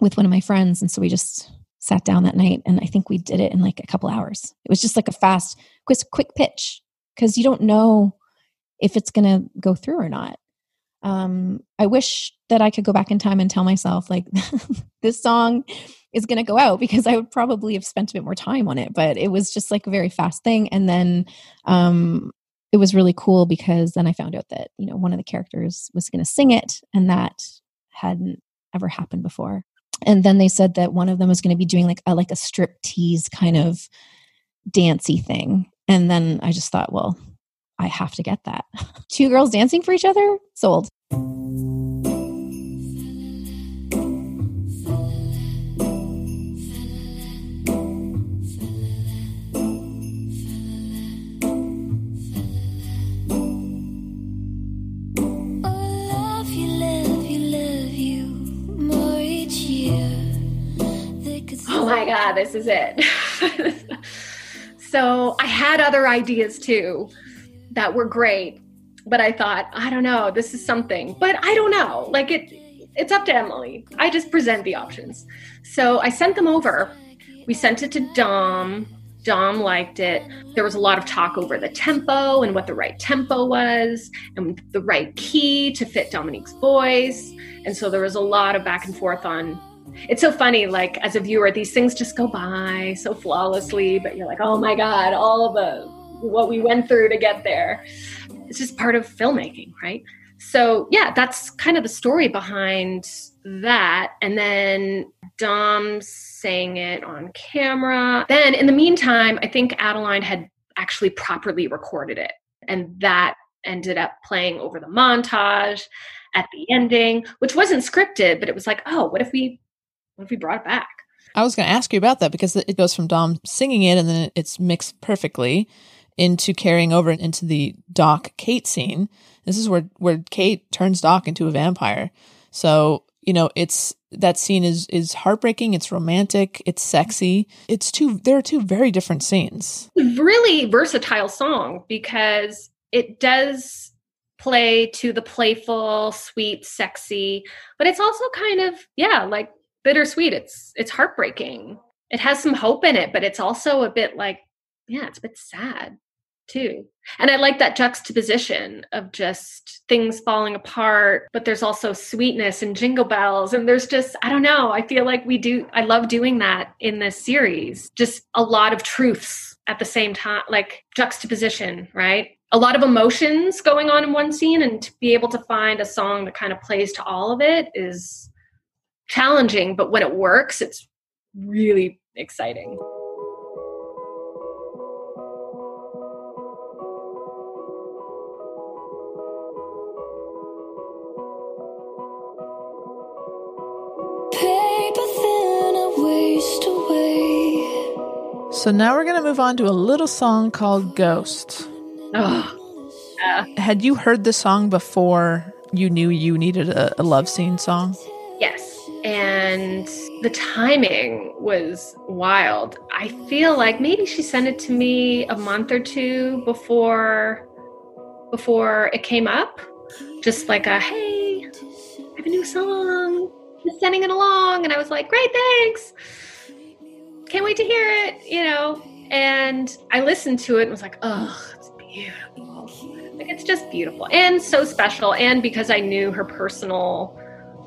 with one of my friends and so we just sat down that night and I think we did it in like a couple hours. It was just like a fast quick quick pitch because you don't know if it's going to go through or not um, I wish that I could go back in time and tell myself, like, this song is going to go out because I would probably have spent a bit more time on it. But it was just like a very fast thing. And then um, it was really cool because then I found out that, you know, one of the characters was going to sing it and that hadn't ever happened before. And then they said that one of them was going to be doing like a, like a strip tease kind of dancey thing. And then I just thought, well, I have to get that. Two girls dancing for each other? Sold. Oh my God, this is it. so I had other ideas too that were great, but I thought, I don't know, this is something. But I don't know. Like it it's up to Emily. I just present the options. So I sent them over. We sent it to Dom. Dom liked it. There was a lot of talk over the tempo and what the right tempo was and the right key to fit Dominique's voice. And so there was a lot of back and forth on it's so funny like as a viewer these things just go by so flawlessly but you're like oh my god all the what we went through to get there. It's just part of filmmaking right? So yeah that's kind of the story behind that and then dom saying it on camera. Then in the meantime i think adeline had actually properly recorded it and that ended up playing over the montage at the ending which wasn't scripted but it was like oh what if we what if we brought it back? I was going to ask you about that because it goes from Dom singing it and then it's mixed perfectly into carrying over into the Doc Kate scene. This is where where Kate turns Doc into a vampire. So you know it's that scene is is heartbreaking. It's romantic. It's sexy. It's two. There are two very different scenes. Really versatile song because it does play to the playful, sweet, sexy, but it's also kind of yeah like bittersweet. It's it's heartbreaking. It has some hope in it, but it's also a bit like, yeah, it's a bit sad too. And I like that juxtaposition of just things falling apart, but there's also sweetness and jingle bells. And there's just, I don't know, I feel like we do, I love doing that in this series. Just a lot of truths at the same time, like juxtaposition, right? A lot of emotions going on in one scene, and to be able to find a song that kind of plays to all of it is challenging, but when it works, it's really exciting. Paper thin, I waste away. So now we're going to move on to a little song called Ghost. Oh, Had you heard the song before you knew you needed a, a love scene song? And the timing was wild. I feel like maybe she sent it to me a month or two before before it came up. Just like a hey, I have a new song. Just sending it along. And I was like, great, thanks. Can't wait to hear it, you know. And I listened to it and was like, oh, it's beautiful. Like it's just beautiful and so special. And because I knew her personal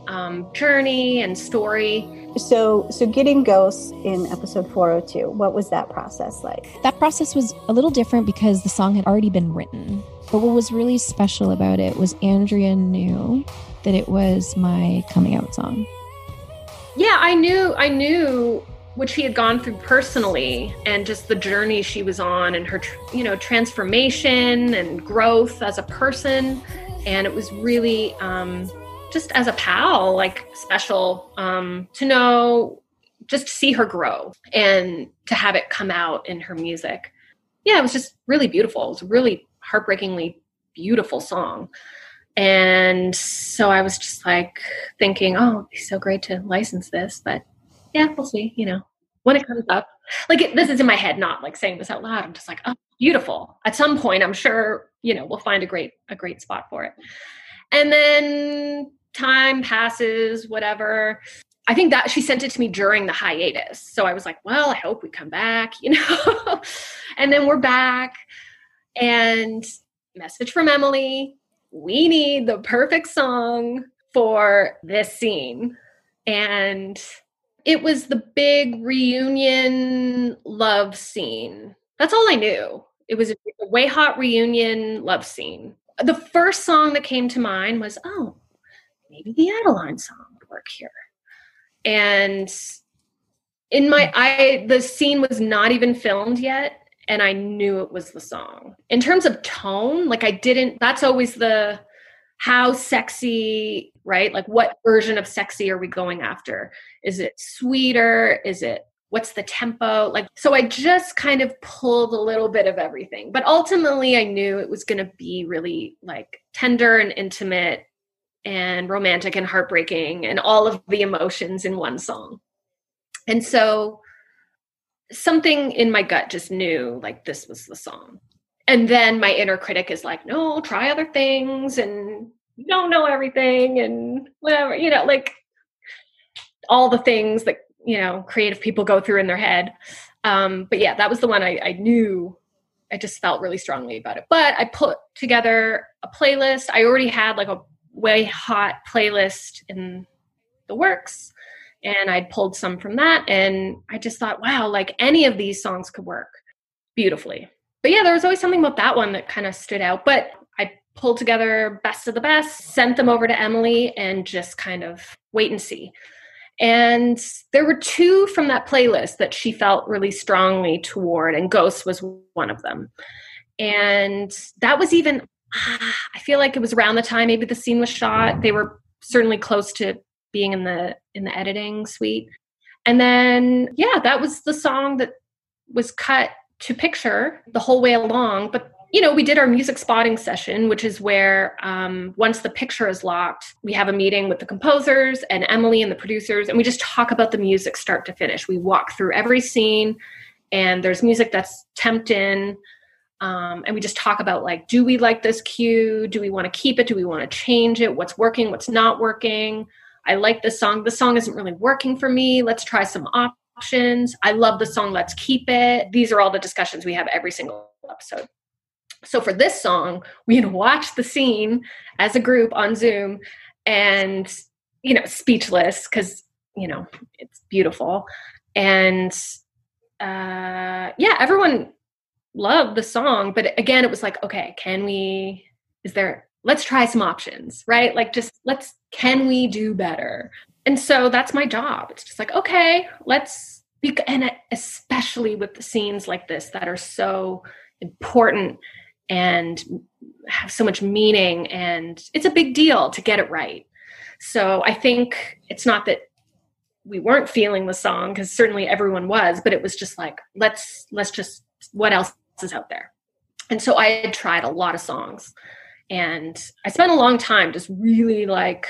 um, journey and story. So, so getting ghosts in episode 402, what was that process like? That process was a little different because the song had already been written. But what was really special about it was Andrea knew that it was my coming out song. Yeah, I knew I knew what she had gone through personally and just the journey she was on and her you know transformation and growth as a person and it was really um just as a pal like special um to know just to see her grow and to have it come out in her music. Yeah it was just really beautiful. It was really heartbreakingly beautiful song. And so i was just like thinking oh it'd be so great to license this but yeah we'll see you know when it comes up. Like it, this is in my head not like saying this out loud. I'm just like oh beautiful. At some point i'm sure you know we'll find a great a great spot for it. And then time passes whatever i think that she sent it to me during the hiatus so i was like well i hope we come back you know and then we're back and message from emily we need the perfect song for this scene and it was the big reunion love scene. That's all I knew. It was a WayHaught reunion love scene. The first song that came to mind was, oh, maybe the Adeline song would work here. And in my I the scene was not even filmed yet and I knew it was the song. In terms of tone, like I didn't that's always the how sexy, right? Like what version of sexy are we going after? Is it sweeter? Is it what's the tempo? Like so I just kind of pulled a little bit of everything. But ultimately I knew it was going to be really like tender and intimate and romantic and heartbreaking and all of the emotions in one song. And so something in my gut just knew like this was the song. And then my inner critic is like no try other things and you don't know everything and whatever you know like all the things that you know creative people go through in their head. Um, but yeah that was the one I, I knew i just felt really strongly about it. But i put together a playlist. I already had like a WayHaught playlist in the works and i'd pulled some from that and i just thought wow like any of these songs could work beautifully but yeah, there was always something about that one that kind of stood out. But I pulled together best of the best, sent them over to Emily, and just kind of wait and see. And there were two from that playlist that she felt really strongly toward, and Ghost was one of them. And that was even, I feel like it was around the time maybe the scene was shot. They were certainly close to being in the in the editing suite. And then yeah, that was the song that was cut to picture the whole way along. But you know, we did our music spotting session, which is where um, once the picture is locked, we have a meeting with the composers and Emily and the producers, and we just talk about the music start to finish. We walk through every scene, and there's music that's temped in. Um, and we just talk about like, do we like this cue? Do we want to keep it? Do we want to change it? What's working? What's not working? I like this song. The song isn't really working for me. Let's try some options. I love the song. Let's keep it. These are all the discussions we have every single episode. So for this song, we had watched the scene as a group on Zoom and, you know, speechless because, you know, it's beautiful. And uh, yeah, everyone loved the song. But again, it was like, okay, can we, is there, let's try some options, right? Like just let's, can we do better? and so that's my job. It's just like, okay, let's be, and especially with the scenes like this that are so important and have so much meaning and it's a big deal to get it right. So I think it's not that we weren't feeling the song because certainly everyone was, but it was just like, let's, let's just, what else is out there? And so I had tried a lot of songs and I spent a long time just really like,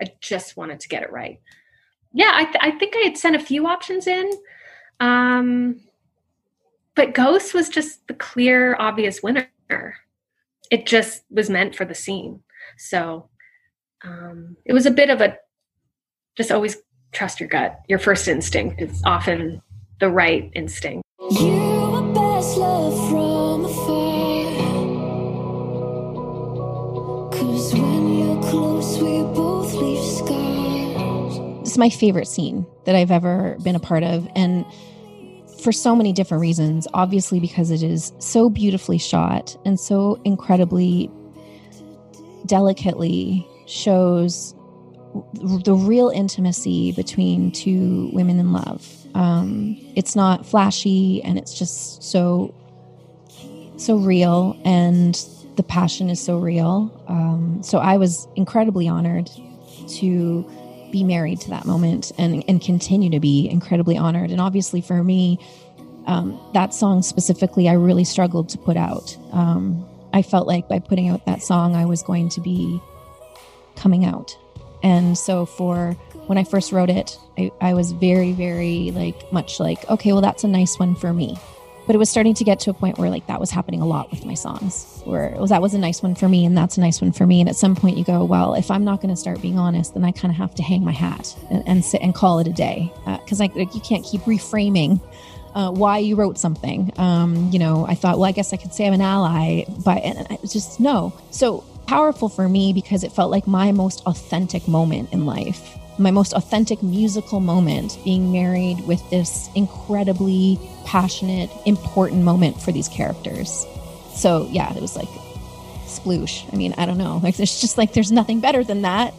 I just wanted to get it right. Yeah, I, th- I think I had sent a few options in. Um, but Ghost was just the clear, obvious winner. It just was meant for the scene. So um, it was a bit of a just always trust your gut. Your first instinct is often the right instinct. Is my favorite scene that I've ever been a part of. And for so many different reasons. Obviously, because it is so beautifully shot and so incredibly delicately shows the real intimacy between two women in love. Um, it's not flashy and it's just so so real and the passion is so real. Um, so I was incredibly honored to be married to that moment and and continue to be incredibly honored. And obviously for me, um, that song specifically, I really struggled to put out. Um, I felt like by putting out that song, I was going to be coming out. And so for when I first wrote it, I, I was very, very like much like, okay, well, that's a nice one for me but it was starting to get to a point where like that was happening a lot with my songs where was that was a nice one for me and that's a nice one for me. And at some point you go well if i'm not going to start being honest then i kind of have to hang my hat and, and sit and call it a day. Because uh, like you can't keep reframing uh, why you wrote something. Um, you know i thought well i guess i could say i'm an ally but and i just no. So powerful for me because it felt like my most authentic moment in life my most authentic musical moment being married with this incredibly passionate, important moment for these characters. So, yeah, it was like sploosh. I mean, I don't know. Like, there's just like, there's nothing better than that.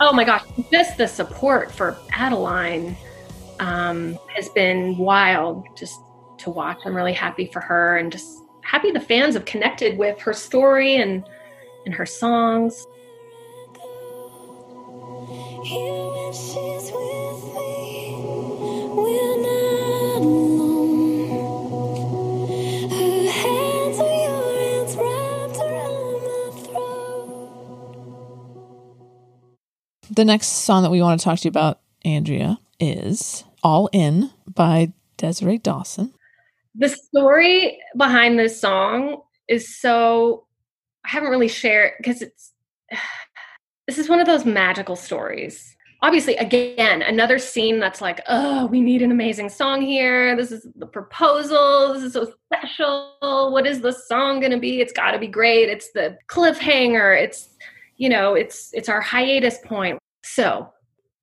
Oh my gosh. Just the support for Adeline um, has been wild just to watch. I'm really happy for her and just happy the fans have connected with her story and, and her songs. The next song that we want to talk to you about, Andrea, is All In by Desiree Dawson. The story behind this song is so, I haven't really shared because it's, this is one of those magical stories. Obviously, again, another scene that's like, oh, we need an amazing song here. This is the proposal. This is so special. What is the song going to be? It's got to be great. It's the cliffhanger. It's you know, it's it's our hiatus point. So,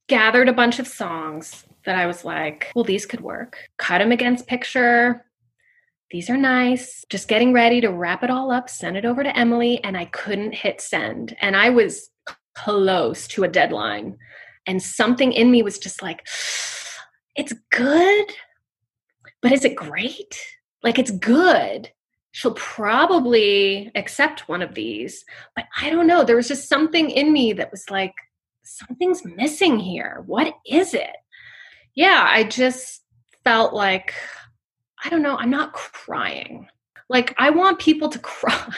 gathered a bunch of songs that I was like, well, these could work. Cut them against picture. These are nice. Just getting ready to wrap it all up, send it over to Emily, and I couldn't hit send. And I was close to a deadline. And something in me was just like, it's good, but is it great? Like, it's good she'll probably accept one of these. But I don't know. There was just something in me that was like, something's missing here. What is it? Yeah, I just felt like, I don't know, I'm not crying. Like, I want people to cry.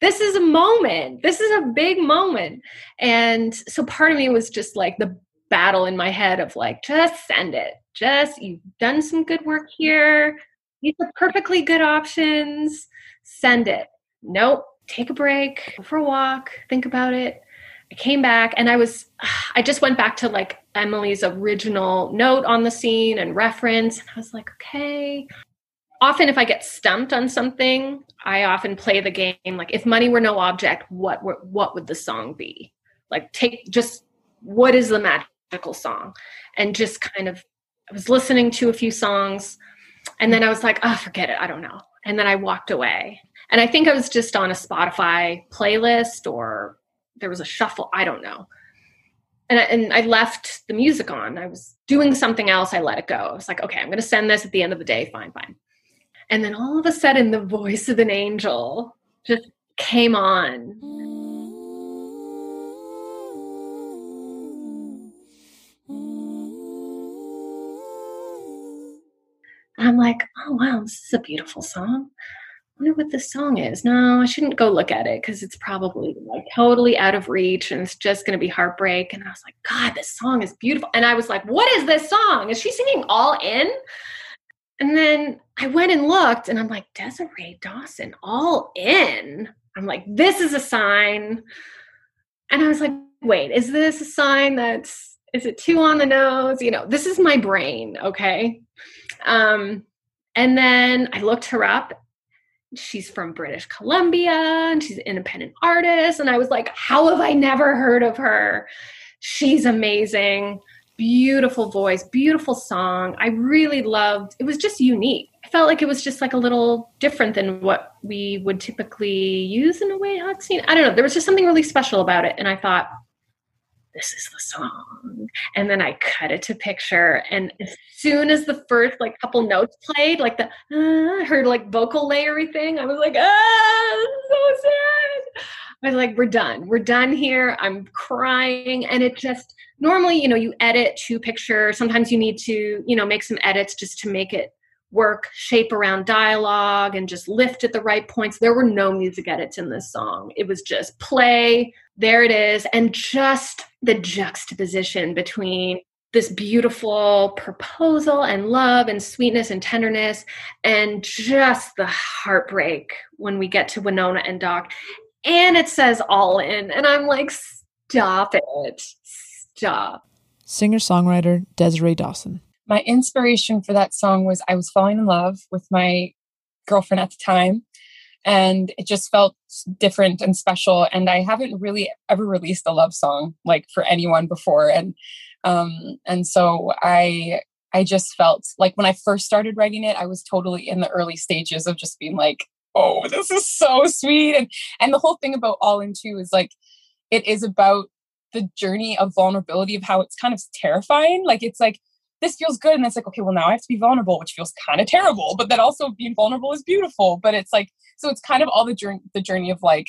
this is a moment. This is a big moment. And so part of me was just like the battle in my head of like, just send it. Just, you've done some good work here these are perfectly good options. Send it. Nope. Take a break, go for a walk, think about it. I came back and I was, I just went back to like Emily's original note on the scene and reference. And I was like, okay. Often, if I get stumped on something, I often play the game like, if money were no object, what what would the song be? Like, take just what is the magical song? And just kind of, I was listening to a few songs and then I was like, oh, forget it. I don't know. And then I walked away. And I think I was just on a Spotify playlist or there was a shuffle. I don't know. And I, and I left the music on. I was doing something else. I let it go. I was like, okay, I'm going to send this at the end of the day. Fine, fine. And then all of a sudden, the voice of an angel just came on. And I'm like, oh, wow, this is a beautiful song. I wonder what this song is. No, I shouldn't go look at it because it's probably like totally out of reach and it's just going to be heartbreak. And I was like, God, this song is beautiful. And I was like, what is this song? Is she singing all in? And then I went and looked and I'm like, Desiree Dawson, all in. I'm like, this is a sign. And I was like, wait, is this a sign that's, is it too on the nose? You know, this is my brain. Okay. Um, and then I looked her up. She's from British Columbia and she's an independent artist. And I was like, how have I never heard of her? She's amazing. Beautiful voice, beautiful song. I really loved it was just unique. I felt like it was just like a little different than what we would typically use in a WayHaught scene. I don't know. There was just something really special about it. And I thought, this is the song. And then I cut it to picture. And as soon as the first like couple notes played, like the uh, I heard like vocal layery thing, I was like, ah, so sad. I was like, we're done. We're done here. I'm crying. And it just normally, you know, you edit to picture. Sometimes you need to, you know, make some edits just to make it work shape around dialogue and just lift at the right points. There were no music edits in this song. It was just play, there it is, and just the juxtaposition between this beautiful proposal and love and sweetness and tenderness and just the heartbreak when we get to Wynonna and Doc. And it says all in. And I'm like, stop it. Stop. Singer songwriter Desiree Dawson my inspiration for that song was I was falling in love with my girlfriend at the time and it just felt different and special and I haven't really ever released a love song like for anyone before and um and so I I just felt like when I first started writing it I was totally in the early stages of just being like oh this is so sweet and and the whole thing about all in two is like it is about the journey of vulnerability of how it's kind of terrifying like it's like this feels good. And it's like okay well now i have to be vulnerable which feels kind of terrible but then also being vulnerable is beautiful. But it's like so it's kind of all the journey the journey of like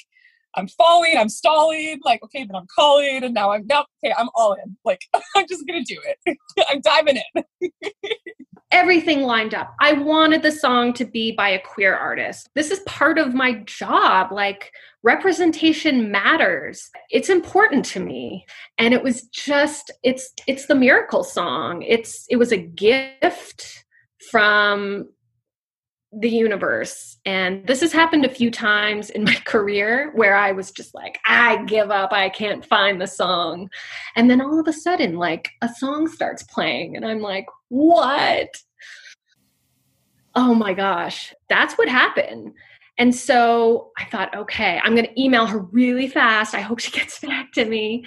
i'm falling i'm stalling like okay then i'm calling and now i'm now okay i'm all in. Like i'm just gonna do it. I'm diving in everything lined up. I wanted the song to be by a queer artist. This is part of my job. Like, representation matters. It's important to me. And it was just it's it's the miracle song. It's it was a gift from the universe. And this has happened a few times in my career where I was just like, I give up. I can't find the song. And then all of a sudden, like a song starts playing, and I'm like, what? Oh my gosh, that's what happened. And so I thought, okay, I'm going to email her really fast. I hope she gets back to me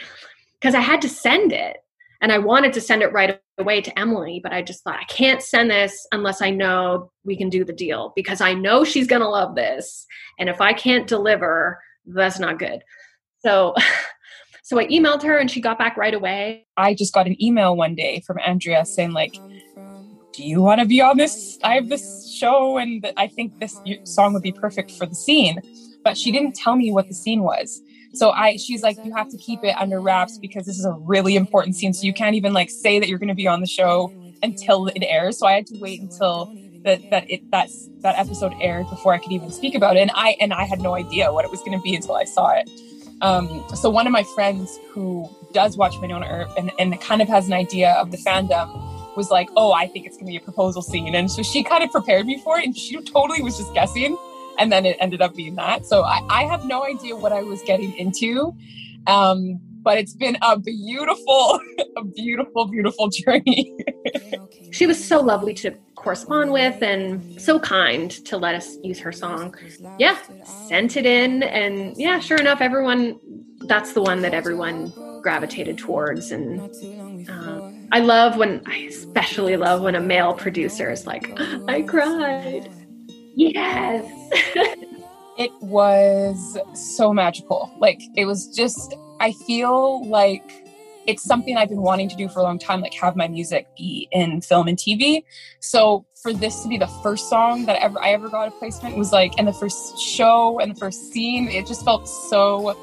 because I had to send it. And I wanted to send it right away to Emily, but I just thought, I can't send this unless I know we can do the deal because I know she's going to love this. And if I can't deliver, that's not good. So, so I emailed her and she got back right away. I just got an email one day from Andrea saying, like, do you want to be on this? I have this show and I think this song would be perfect for the scene. But she didn't tell me what the scene was. So I, she's like, you have to keep it under wraps because this is a really important scene. So you can't even like say that you're going to be on the show until it airs. So I had to wait until that that it that that episode aired before I could even speak about it. And I and I had no idea what it was going to be until I saw it. Um, so one of my friends who does watch Wynonna Earp and, and kind of has an idea of the fandom was like, oh, I think it's going to be a proposal scene. And so she kind of prepared me for it and she totally was just guessing and then it ended up being that. So I, I have no idea what I was getting into. Um, but it's been a beautiful, a beautiful, beautiful journey. she was so lovely to correspond with and so kind to let us use her song. Yeah, sent it in. And yeah, sure enough, everyone, that's the one that everyone gravitated towards. And uh, I love when, I especially love when a male producer is like, I cried. Yes. it was so magical. Like, it was just, I feel like it's something I've been wanting to do for a long time, like have my music be in film and TV. So for this to be the first song that ever I ever got a placement was like, and the first show and the first scene, it just felt so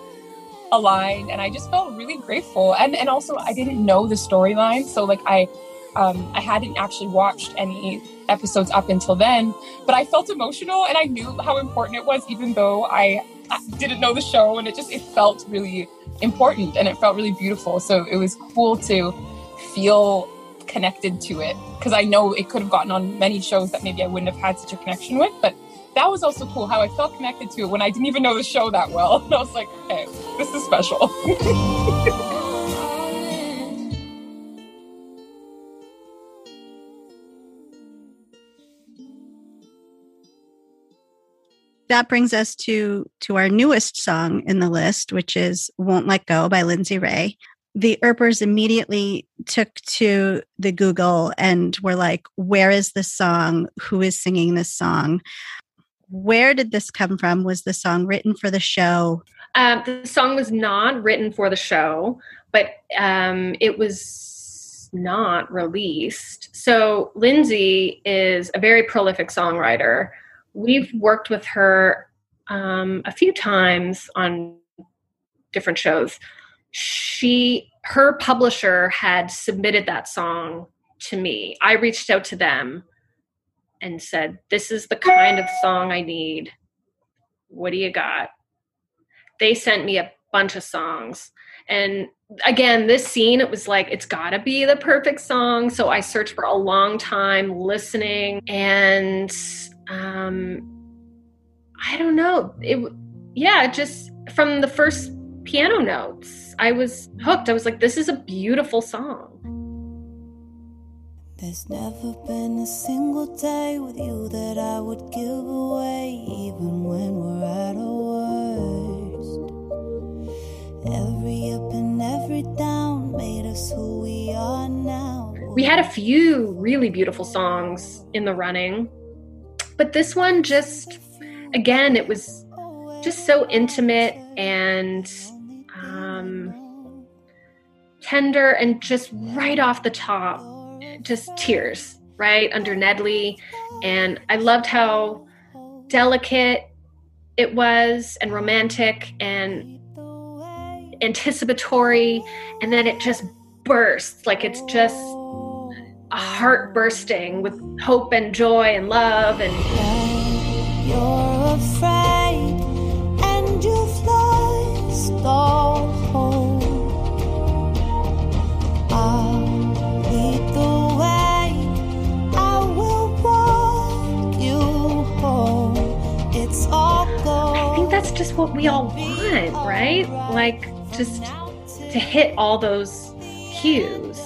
aligned, and I just felt really grateful. And and also I didn't know the storyline, so like I um, I hadn't actually watched any episodes up until then, but I felt emotional and I knew how important it was, even though I didn't know the show, and it just it felt really important and it felt really beautiful. So it was cool to feel connected to it because I know it could have gotten on many shows that maybe I wouldn't have had such a connection with, but that was also cool how I felt connected to it when I didn't even know the show that well. And I was like, hey, this is special. that brings us to to our newest song in the list, which is "Won't Let Go" by Lindsay Ray. The Earpers immediately took to the Google and were like, "Where is this song? Who is singing this song?" Where did this come from? Was the song written for the show? Um, the song was not written for the show, but um, it was not released. So Lindsay is a very prolific songwriter we've worked with her um, a few times on different shows. She, her publisher had submitted that song to me. I reached out to them and said, This is the kind of song I need. What do you got? They sent me a bunch of songs. And again, this scene, it was like, it's got to be the perfect song. So I searched for a long time listening and um i don't know it yeah just from the first piano notes i was hooked i was like this is a beautiful song there's never been a single day with you that I would give away, even when we're at our worst. Every up and every down made us who we are now. We had a few really beautiful songs in the running but this one just, again, it was just so intimate and um, tender and just right off the top, just tears right under Nedley. And I loved how delicate it was and romantic and anticipatory. And then it just bursts like it's just heart bursting with hope and joy and love and you're afraid and you've lost all hope. I'll lead the way. I will walk you home. It's all gold. I think that's just what we all want right. Like just to hit all those cues.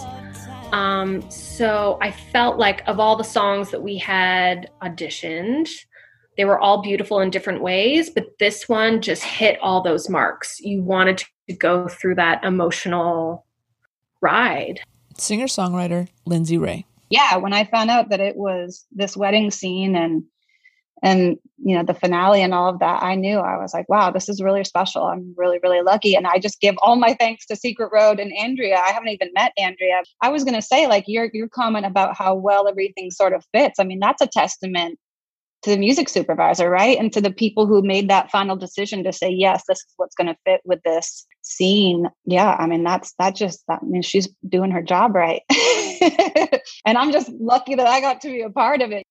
Um, so I felt like of all the songs that we had auditioned, they were all beautiful in different ways, but this one just hit all those marks. You wanted to go through that emotional ride. Singer songwriter Lindsay Ray. Yeah, when I found out that it was this wedding scene and and you know the finale and all of that i knew i was like wow this is really special. I'm really really lucky. And i just give all my thanks to secret road and andrea. I haven't even met andrea. I was going to say like your your comment about how well everything sort of fits i mean that's a testament to the music supervisor right? And to the people who made that final decision to say yes this is what's going to fit with this scene. Yeah i mean that's that just that I means she's doing her job right. And i'm just lucky that i got to be a part of it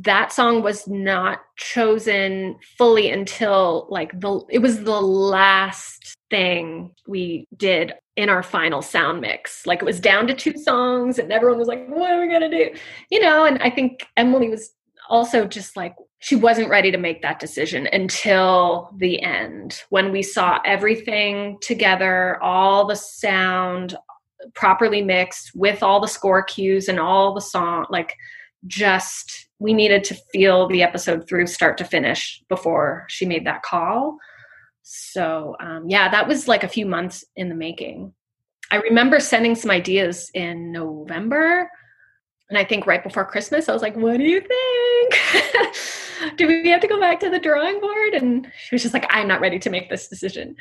that song was not chosen fully until like the it was the last thing we did in our final sound mix. Like it was down to two songs and everyone was like what are we going to do? You know and i think emily was also just like she wasn't ready to make that decision until the end when we saw everything together all the sound properly mixed with all the score cues and all the song like just we needed to feel the episode through start to finish before she made that call. So, um, yeah, that was like a few months in the making. I remember sending some ideas in November. And I think right before Christmas, I was like, what do you think? do we have to go back to the drawing board? And she was just like, I'm not ready to make this decision.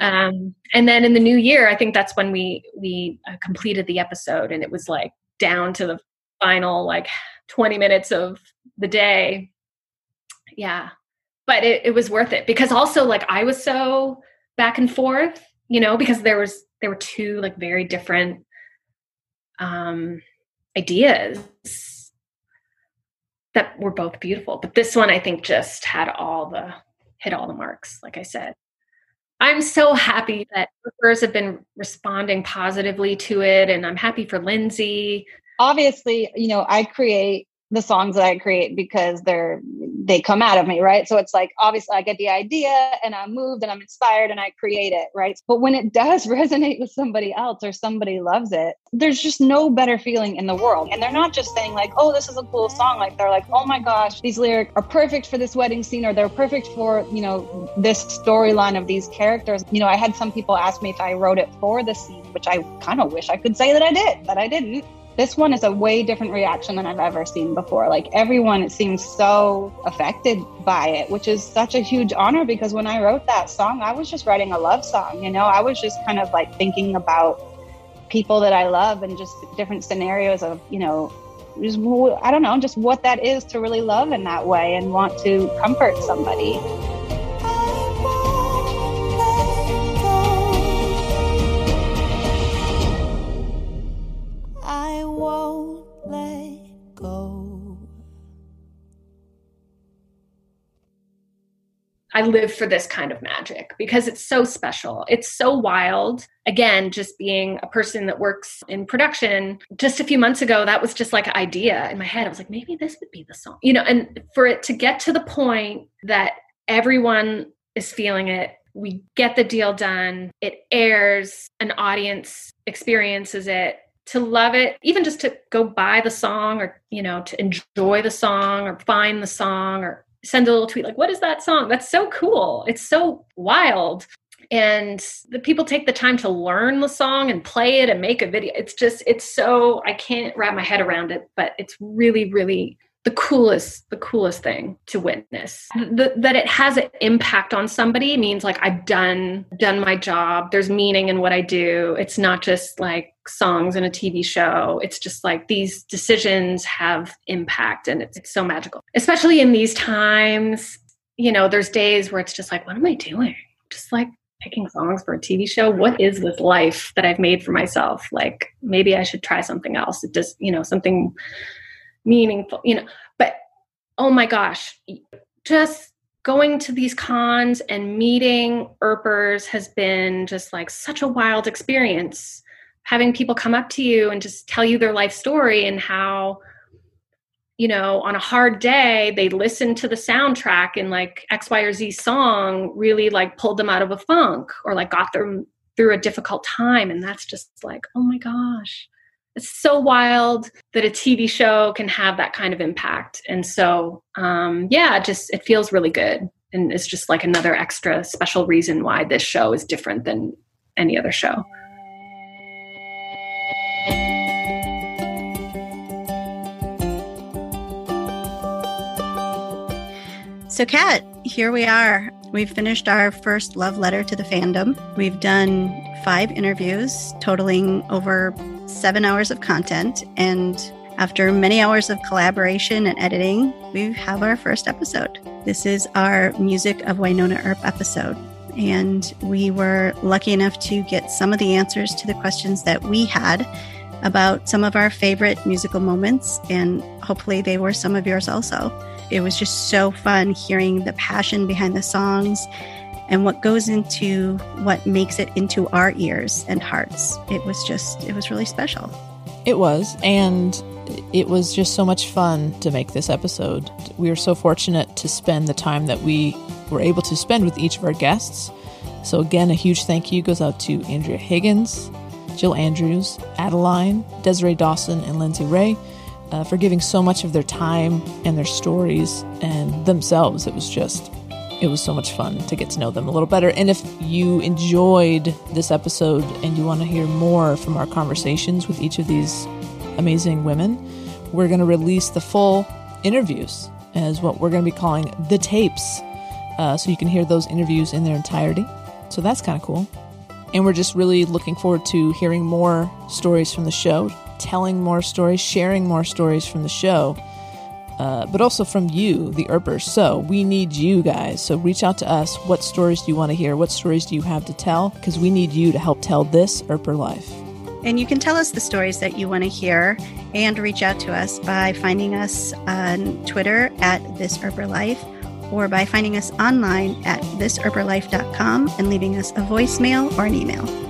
Um, and then in the new year, I think that's when we we uh, completed the episode, and it was like down to the final like 20 minutes of the day. Yeah, but it, it was worth it because also like I was so back and forth, you know, because there was there were two like very different um ideas that were both beautiful. But this one I think just had all the hit all the marks, like I said. I'm so happy that Earpers have been responding positively to it, and I'm happy for Lindsay. Obviously, you know, I create the songs that I create because they're they come out of me, right? So it's like obviously I get the idea and I'm moved and I'm inspired and I create it, right? But when it does resonate with somebody else or somebody loves it, there's just no better feeling in the world. And they're not just saying like, "Oh, this is a cool song." Like they're like, "Oh my gosh, these lyrics are perfect for this wedding scene or they're perfect for, you know, this storyline of these characters." You know, I had some people ask me if I wrote it for the scene, which I kind of wish I could say that I did, but I didn't this one is a way different reaction than I've ever seen before. Like everyone, it seems so affected by it, which is such a huge honor because when I wrote that song, I was just writing a love song. You know, I was just kind of like thinking about people that I love and just different scenarios of, you know, just, I don't know, just what that is to really love in that way and want to comfort somebody. Won't let go. I live for this kind of magic because it's so special. It's so wild. Again, just being a person that works in production, just a few months ago, that was just like an idea in my head. I was like, maybe this would be the song. You know, and for it to get to the point that everyone is feeling it, we get the deal done, it airs, an audience experiences it, to love it, even just to go buy the song or, you know, to enjoy the song or find the song or send a little tweet like, what is that song? That's so cool. It's so wild. And the people take the time to learn the song and play it and make a video. It's just, it's so, I can't wrap my head around it, but it's really, really the coolest the coolest thing to witness. The, that it has an impact on somebody means like i've done done my job. There's meaning in what i do. It's not just like songs in a tv show. It's just like these decisions have impact and it's, it's so magical. Especially in these times you know there's days where it's just like what am i doing? Just like picking songs for a tv show? What is this life that i've made for myself? Like maybe i should try something else. It just you know something meaningful, you know. But oh my gosh, just going to these cons and meeting Earpers has been just like such a wild experience. Having people come up to you and just tell you their life story and how, you know, on a hard day, they listened to the soundtrack and like X, Y, or Z song really like pulled them out of a funk or like got them through a difficult time. And that's just like, oh my gosh so wild that a TV show can have that kind of impact. And so, um, yeah, just it feels really good. And it's just like another extra special reason why this show is different than any other show. So, Kat, here we are. We've finished our first love letter to the fandom. We've done five interviews, totaling over seven hours of content. And after many hours of collaboration and editing, we have our first episode. This is our Music of Wynonna Earp episode. And we were lucky enough to get some of the answers to the questions that we had about some of our favorite musical moments. And hopefully, they were some of yours also. It was just so fun hearing the passion behind the songs and what goes into what makes it into our ears and hearts. It was just, it was really special. It was. And it was just so much fun to make this episode. We were so fortunate to spend the time that we were able to spend with each of our guests. So, again, a huge thank you goes out to Andrea Higgins, Jill Andrews, Adeline, Desiree Dawson, and Lindsay Ray. Uh, for giving so much of their time and their stories and themselves. It was just it was so much fun to get to know them a little better. And if you enjoyed this episode and you want to hear more from our conversations with each of these amazing women, we're going to release the full interviews as what we're going to be calling the tapes. Uh, so you can hear those interviews in their entirety. So that's kind of cool. And we're just really looking forward to hearing more stories from the show, telling more stories, sharing more stories from the show, uh, but also from you, the Earpers. So we need you guys. So reach out to us. What stories do you want to hear? What stories do you have to tell? Because we need you to help tell this Earper life. And you can tell us the stories that you want to hear and reach out to us by finding us on Twitter at This Earper Life or by finding us online at thisearperlife.com and leaving us a voicemail or an email.